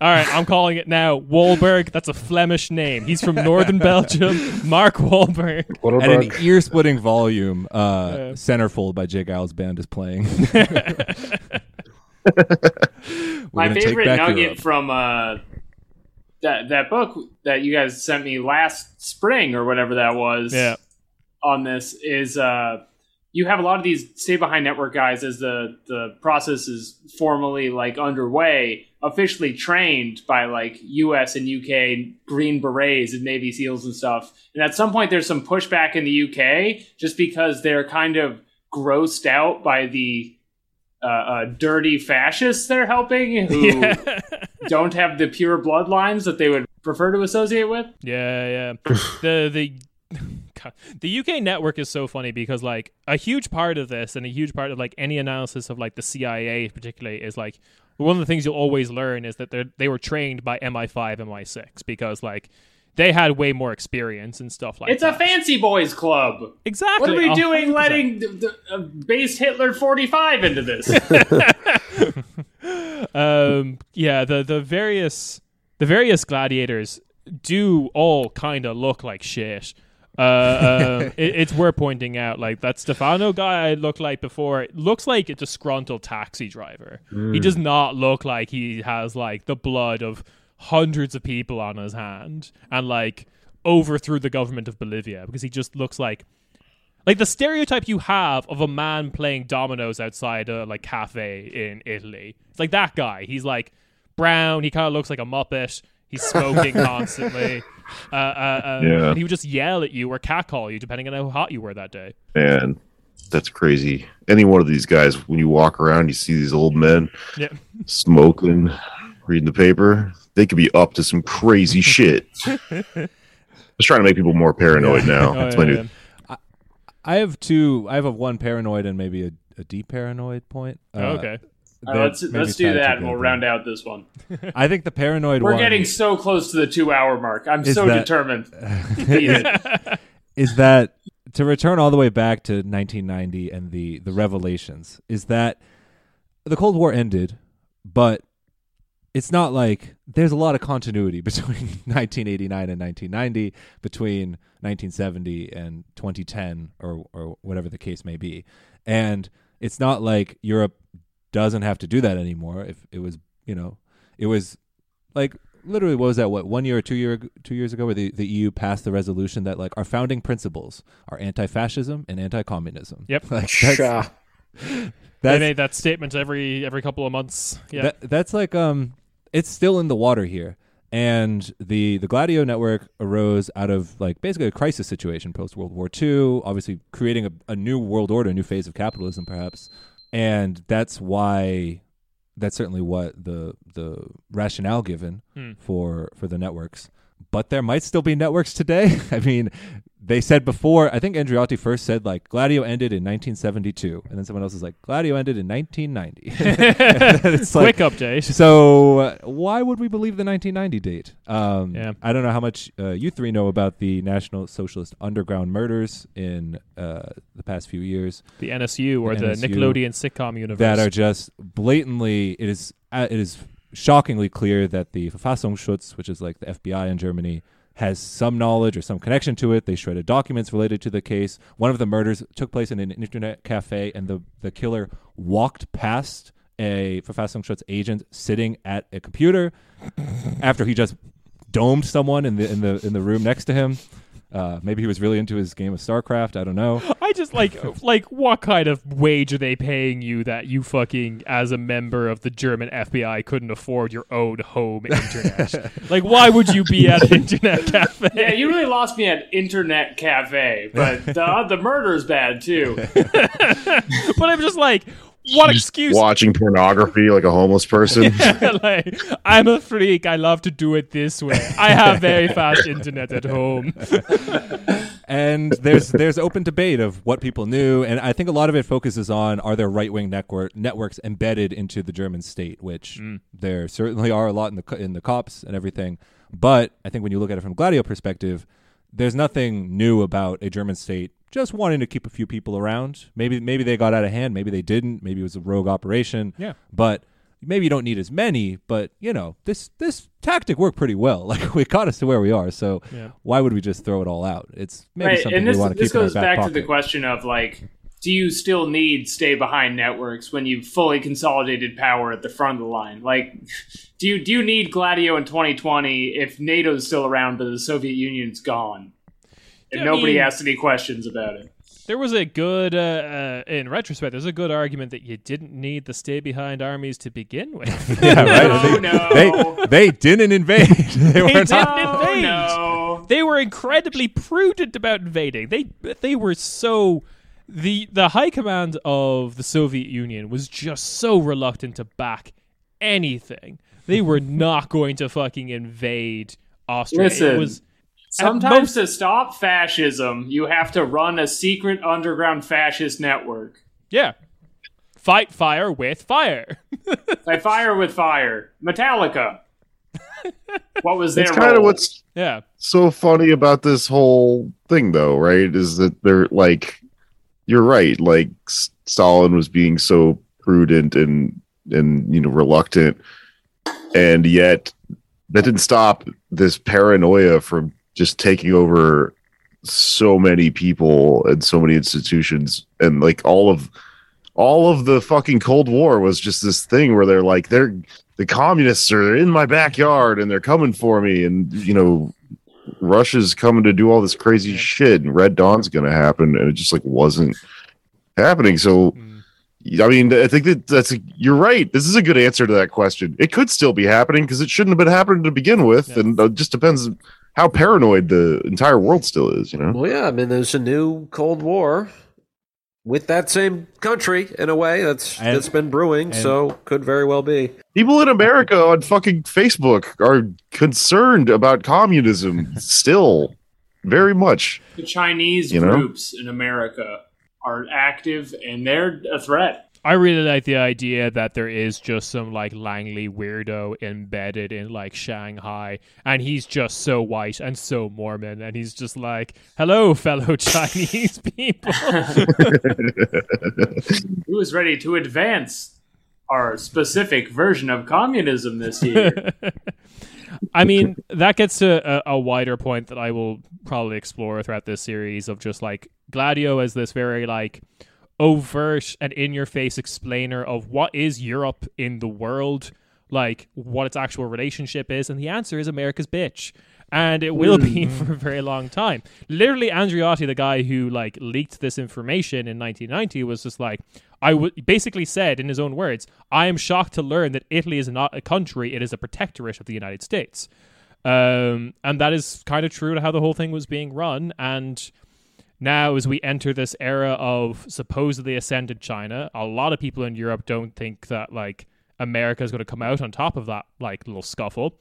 All right, I'm calling it now. Wahlberg. That's a Flemish name. He's from northern Belgium. Mark Wahlberg. and an ear splitting volume, uh, Yeah. Centerfold by J. Geils Band is playing. My favorite nugget Europe. from uh, that that book that you guys sent me last spring or whatever that was Yeah. on this is uh, you have a lot of these stay behind network guys as the the process is formally like underway officially trained by like US and UK green berets and navy seals and stuff and at some point there's some pushback in the UK just because they're kind of grossed out by the uh, uh, dirty fascists they're helping who Yeah. Don't have the pure bloodlines that they would prefer to associate with. Yeah, yeah. the the the UK network is so funny because like a huge part of this and a huge part of like any analysis of like the CIA particularly is like one of the things you'll always learn is that they they were trained by MI5, MI6 because like they had way more experience and stuff like it's that. It's a fancy boys club. exactly. What are we a doing letting the, uh, base Hitler 45 into this? um yeah the the various the various gladiators do all kind of look like shit uh, um, it, it's worth pointing out like that stefano guy i looked like before looks like a disgruntled taxi driver he does not look like he has like the blood of hundreds of people on his hand and like overthrew the government of bolivia because he just looks like like the stereotype you have of a man playing dominoes outside a like cafe in Italy. It's like that guy. He's like brown. He kind of looks like a muppet. He's smoking constantly. Uh, uh, uh, Yeah. and he would just yell at you or catcall you depending on how hot you were that day. Man, that's crazy. Any one of these guys, when you walk around, you see these old men Yeah. smoking, reading the paper. They could be up to some crazy shit. Just trying to make people more paranoid now. Oh, That's yeah, my new. I have two. I have a one paranoid and maybe a, a deep paranoid point. Oh, Uh, okay. Uh, that let's let's do that and we'll together. round out this one. I think the paranoid We're one getting so close to the two hour mark. I'm so that- determined. is, beat that to return all the way back to 1990 and the the revelations is that the Cold War ended, but it's not like there's a lot of continuity between 1989 and 1990, between 1970 and 2010, or or whatever the case may be, and it's not like Europe doesn't have to do that anymore. If it was, you know, it was like literally what was that what one year or two year two years ago where the, the EU passed the resolution that like our founding principles are anti-fascism and anti-communism. Yep. Like, that's, Sha. They made that statement every every couple of months. Yeah. that, that's like um it's still in the water here. And the the Gladio network arose out of like basically a crisis situation post World War II, obviously creating a, a new world order, a new phase of capitalism perhaps. And that's why that's certainly what the the rationale given Hmm. for for the networks. But there might still be networks today. I mean, they said before. I think Andreotti first said like Gladio ended in 1972, and then someone else is like Gladio ended in 1990. it's Quick like update. so. Uh, why would we believe the 1990 date? Um, Yeah. I don't know how much uh, you three know about the National Socialist Underground murders in uh, the past few years The NSU or The the, NSU Nickelodeon sitcom universe. that are just blatantly. It is uh, it is shockingly clear that the Verfassungsschutz, which is like the FBI in Germany, has some knowledge or some connection to it. They shredded documents related to the case. One of the murders took place in an internet cafe, and the, the killer walked past a Verfassungsschutz agent sitting at a computer after he just domed someone in the in the in the room next to him. Uh, maybe he was really into his game of StarCraft. I don't know. I just like like what kind of wage are they paying you that you fucking as a member of the German FBI couldn't afford your own home internet? like why would you be at an internet cafe? Yeah, you really lost me at Internet Cafe, but the, the murder's bad too. but I'm just like what excuse Watching pornography like a homeless person. like, I'm a freak. I love to do it this way. I have very fast internet at home. and there's there's open debate of what people knew, and I think a lot of it focuses on are there right wing network networks embedded into the German state, which mm. there certainly are a lot in the in the cops and everything. But I think when you look at it from a Gladio perspective, there's nothing new about a German state just wanting to keep a few people around. Maybe maybe they got out of hand, maybe they didn't, maybe it was a rogue operation. Yeah. But maybe you don't need as many, but you know, this this tactic worked pretty well. Like we got us to where we are, so Yeah. why would we just throw it all out? It's maybe right, something and this we want to keep in our goes back back pocket. to the question of like, do you still need stay behind networks when you've fully consolidated power at the front of the line? Like, do you do you need Gladio in 2020 if NATO's still around but the Soviet Union's gone? And Yeah, I nobody mean- asked any questions about it. There was a good, uh, uh, in retrospect, there's a good argument that you didn't need the stay behind armies to begin with. yeah, right. No, they, no. they they didn't invade. they were didn't not. Invade. no! they were incredibly prudent about invading. They they were so the the high command of the Soviet Union was just so reluctant to back anything. They were not going to fucking invade Austria. Listen, it was Sometimes to stop fascism, you have to run a secret underground fascist network. yeah. Fight fire with fire. They fire with fire. Metallica. What was their It's kind of what's yeah. so funny about this whole thing though right is that they're like you're right like stalin was being so prudent and and you know reluctant and yet that didn't stop this paranoia from just taking over so many people and so many institutions and like all of all of the fucking cold war was just this thing where they're like they're the communists are in my backyard and they're coming for me. And you know Russia's coming to do all this crazy shit and Red Dawn's going to happen. And it just like wasn't happening. So mm. I mean I think that that's a, you're right. This is a good answer to that question. It could still be happening because it shouldn't have been happening to begin with. Yeah. and it just depends how paranoid the entire world still is you know Well, yeah, I mean, there's a new Cold War with that same country in a way that's And- that's been brewing, and- so could very well be. people in America on fucking Facebook are concerned about communism still very much the Chinese You know? groups in America are active and they're a threat. I really like the idea that there is just some like Langley weirdo embedded in like Shanghai, and he's just so white and so Mormon, and he's just like, "Hello, fellow Chinese people." Who is ready to advance our specific version of communism this year? I mean, that gets to a, a wider point that I will probably explore throughout this series of just like Gladio as this very like overt and in your face explainer of what is Europe in the world, like what its actual relationship is, and the answer is America's bitch. And it will be for a very long time. Literally, Andreotti, the guy who like leaked this information in 1990, was just like, I w- basically said in his own words, I am shocked to learn that Italy is not a country; it is a protectorate of the United States. Um, and that is kind of true to how the whole thing was being run. And now, as we enter this era of supposedly ascended China, a lot of people in Europe don't think that like America is going to come out on top of that like little scuffle.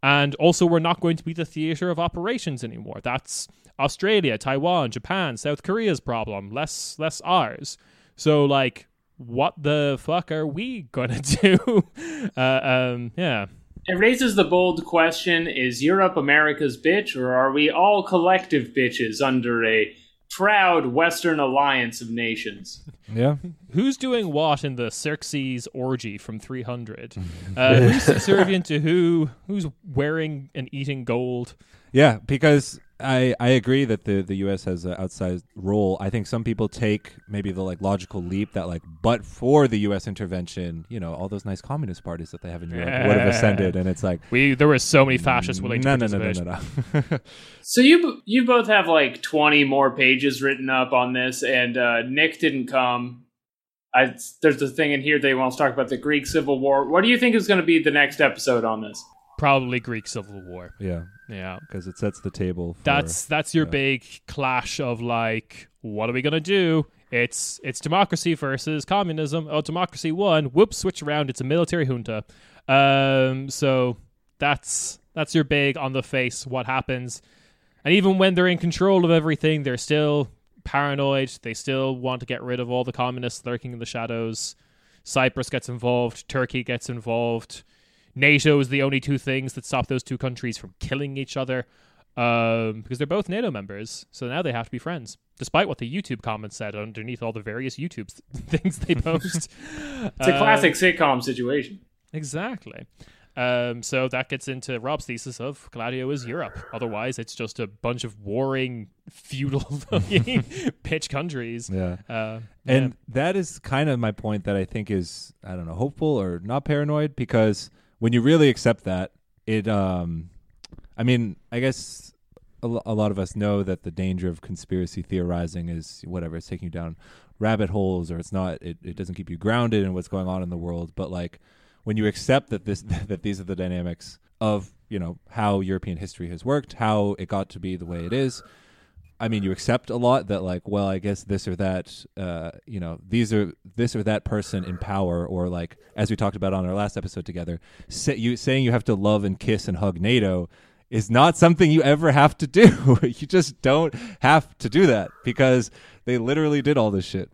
And also, we're not going to be the theater of operations anymore. That's Australia, Taiwan, Japan, South Korea's problem, less less ours. So, like, what the fuck are we gonna do? uh, um, yeah. it raises the bold question is Europe America's bitch, or are we all collective bitches under a proud Western alliance of nations? Yeah. Who's doing what in the Xerxes orgy from 300? Uh, who's subservient to who? Who's wearing and eating gold? Yeah, because I I agree that the the U.S. has an outsized role. I think some people take maybe the like logical leap that like, but for the U.S. intervention, you know, all those nice communist parties that they have in Europe would have ascended, and it's like We there were so many fascists willing no, to no, no, no, participate. no, no. So you you both have like twenty more pages written up on this, and uh, Nick didn't come. I, there's a thing in here they want to talk about the Greek Civil War. What do you think is going to be the next episode on this? Probably Greek Civil War. yeah, Yeah. because it sets the table. For, That's that's your yeah. big clash of like, what are we gonna do? It's it's democracy versus communism. Oh, democracy won. Whoops, switch around. It's a military junta. Um, so that's that's your big on the face. What happens? And even when they're in control of everything, they're still paranoid. They still want to get rid of all the communists lurking in the shadows. Cyprus gets involved. Turkey gets involved. NATO is the only two things that stop those two countries from killing each other um, because they're both NATO members. So now they have to be friends, despite what the YouTube comments said underneath all the various YouTube things they post. It's a classic sitcom situation. Exactly. Um, so that gets into Rob's thesis of Gladio is Europe. Otherwise, it's just a bunch of warring, feudal-looking pitch countries. yeah. Uh, And that is kind of my point that I think is I don't know hopeful or not paranoid because when you really accept that it um I mean I guess a, lot of us know that the danger of conspiracy theorizing is whatever it's taking you down rabbit holes or it's not it, it doesn't keep you grounded in what's going on in the world. But like when you accept that this that these are the dynamics of you know how European history has worked how it got to be the way it is I mean, you accept a lot that, like, well, I guess this or that, uh, you know, these are this or that person in power, or like, as we talked about on our last episode together, say, you saying you have to love and kiss and hug NATO is not something you ever have to do. you just don't have to do that because they literally did all this shit.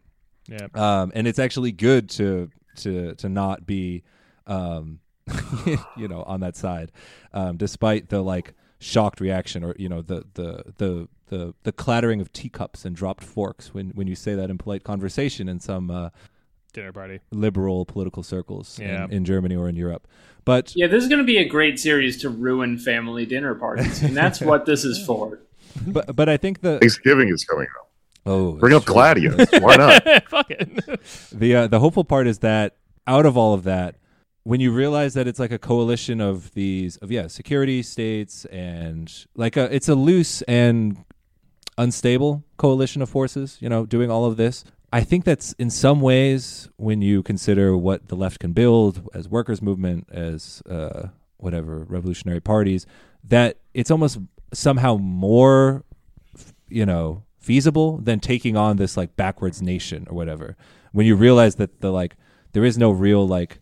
yeah. Um, and it's actually good to to to not be, um, you know, on that side, um, despite the like shocked reaction or you know the the the the the clattering of teacups and dropped forks when when you say that in polite conversation in some uh, Dinner party. liberal political circles Yeah. in, in Germany or in Europe. But Yeah, this is going to be a great series to ruin family dinner parties, and that's what this is for. but but I think the Thanksgiving is coming up. oh Bring up true. Gladio. Why not? Fuck it. the uh, the hopeful part is that out of all of that when you realize that it's like a coalition of these of yeah security states and like a it's a loose and unstable coalition of forces you know doing all of this. I think that's in some ways when you consider what the left can build as workers movement as uh, whatever revolutionary parties that it's almost somehow more you know feasible than taking on this like backwards nation or whatever. When you realize that the like there is no real like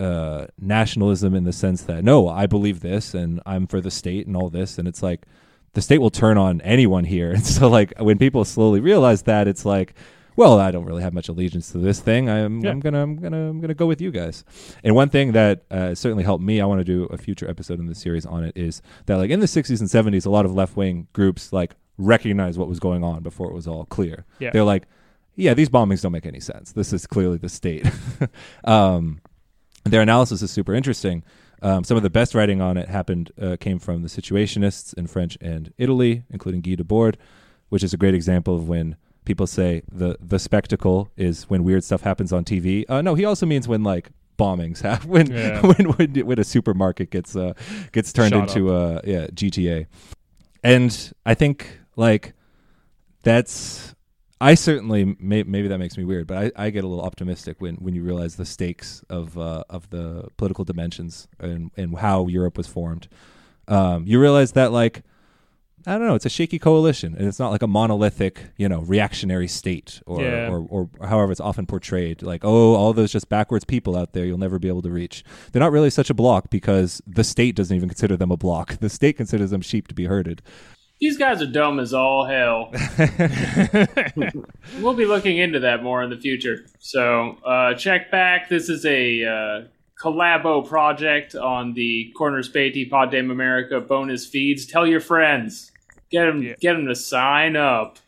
uh nationalism in the sense that no i believe this and i'm for the state and all this. And it's like the state will turn on anyone here and so like when people slowly realize that it's like well i don't really have much allegiance to this thing i'm, Yeah. I'm gonna i'm gonna i'm gonna go with you guys and one thing that uh, certainly helped me i want to do a future episode in the series on it is that like in the 60s and 70s a lot of left-wing groups like recognized what was going on before it was all clear Yeah. they're like yeah these bombings don't make any sense this is clearly the state um, their analysis is super interesting. Um, some of the best writing on it happened uh, came from the Situationists in French and Italy, including Guy Debord, which is a great example of when people say the the spectacle is when weird stuff happens on TV. Uh, no, he also means when like bombings happen when Yeah. when, when when a supermarket gets uh, gets turned Shot into a yeah GTA, and I think like that's I certainly may, maybe that makes me weird, but I, I get a little optimistic when, when you realize the stakes of uh, of the political dimensions and and how Europe was formed. Um, you realize that like I don't know, it's a shaky coalition, and it's not like a monolithic, you know, reactionary state, or Yeah. or, or however it's often portrayed, like oh, all those just backwards people out there, you'll never be able to reach. They're not really such a block because the state doesn't even consider them a block. The state considers them sheep to be herded. These guys are dumb as all hell. we'll be looking into that more in the future. So uh, check back. This is a uh, collabo project on the Corner Spatey Pod Damn America bonus feeds. Tell your friends. Get them, Yeah. get them to sign up.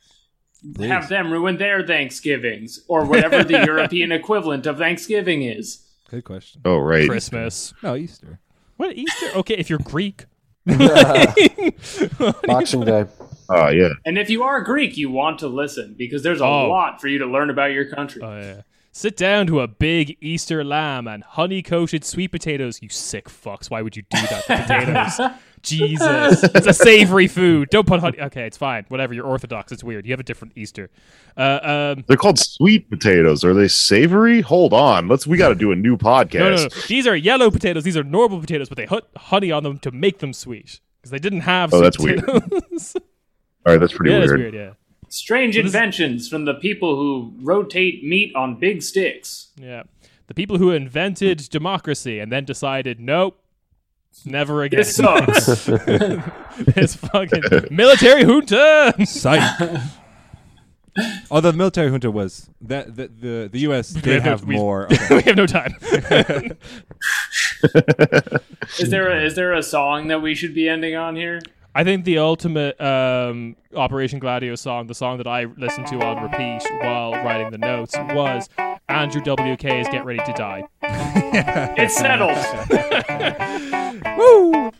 Please. Have them ruin their Thanksgivings or whatever the European equivalent of Thanksgiving is. Good question. Oh, right. Christmas. No, Easter. What Easter? Okay, if you're Greek, Boxing Day. Oh yeah. And if you are Greek, you want to listen because there's a Oh. lot for you to learn about your country. Oh yeah. Sit down to a big Easter lamb and honey coated sweet potatoes. You sick fucks! Why would you do that to potatoes? Jesus, it's a savory food. Don't put honey. Okay, it's fine. Whatever. You're Orthodox. It's weird. You have a different Easter. Uh, um, They're called sweet potatoes. Are they savory? Hold on. Let's we got to do a new podcast. no, no, no. These are yellow potatoes. These are normal potatoes, but they put honey on them to make them sweet because they didn't have. Oh, sweet that's weird. All right, that's pretty yeah, weird. that's weird. Yeah. Strange So this- inventions from the people who rotate meat on big sticks. Yeah. The people who invented democracy and then decided, nope, never again. This sucks. this fucking military junta. Sight. Although the military junta was that the the, the U.S. did have We- more. Okay. we have no time. is there a, is there a song that we should be ending on here? I think the ultimate um, Operation Gladio song, the song that I listened to on repeat while writing the notes, was Andrew WK's "Get Ready to Die." It's settled. Woo!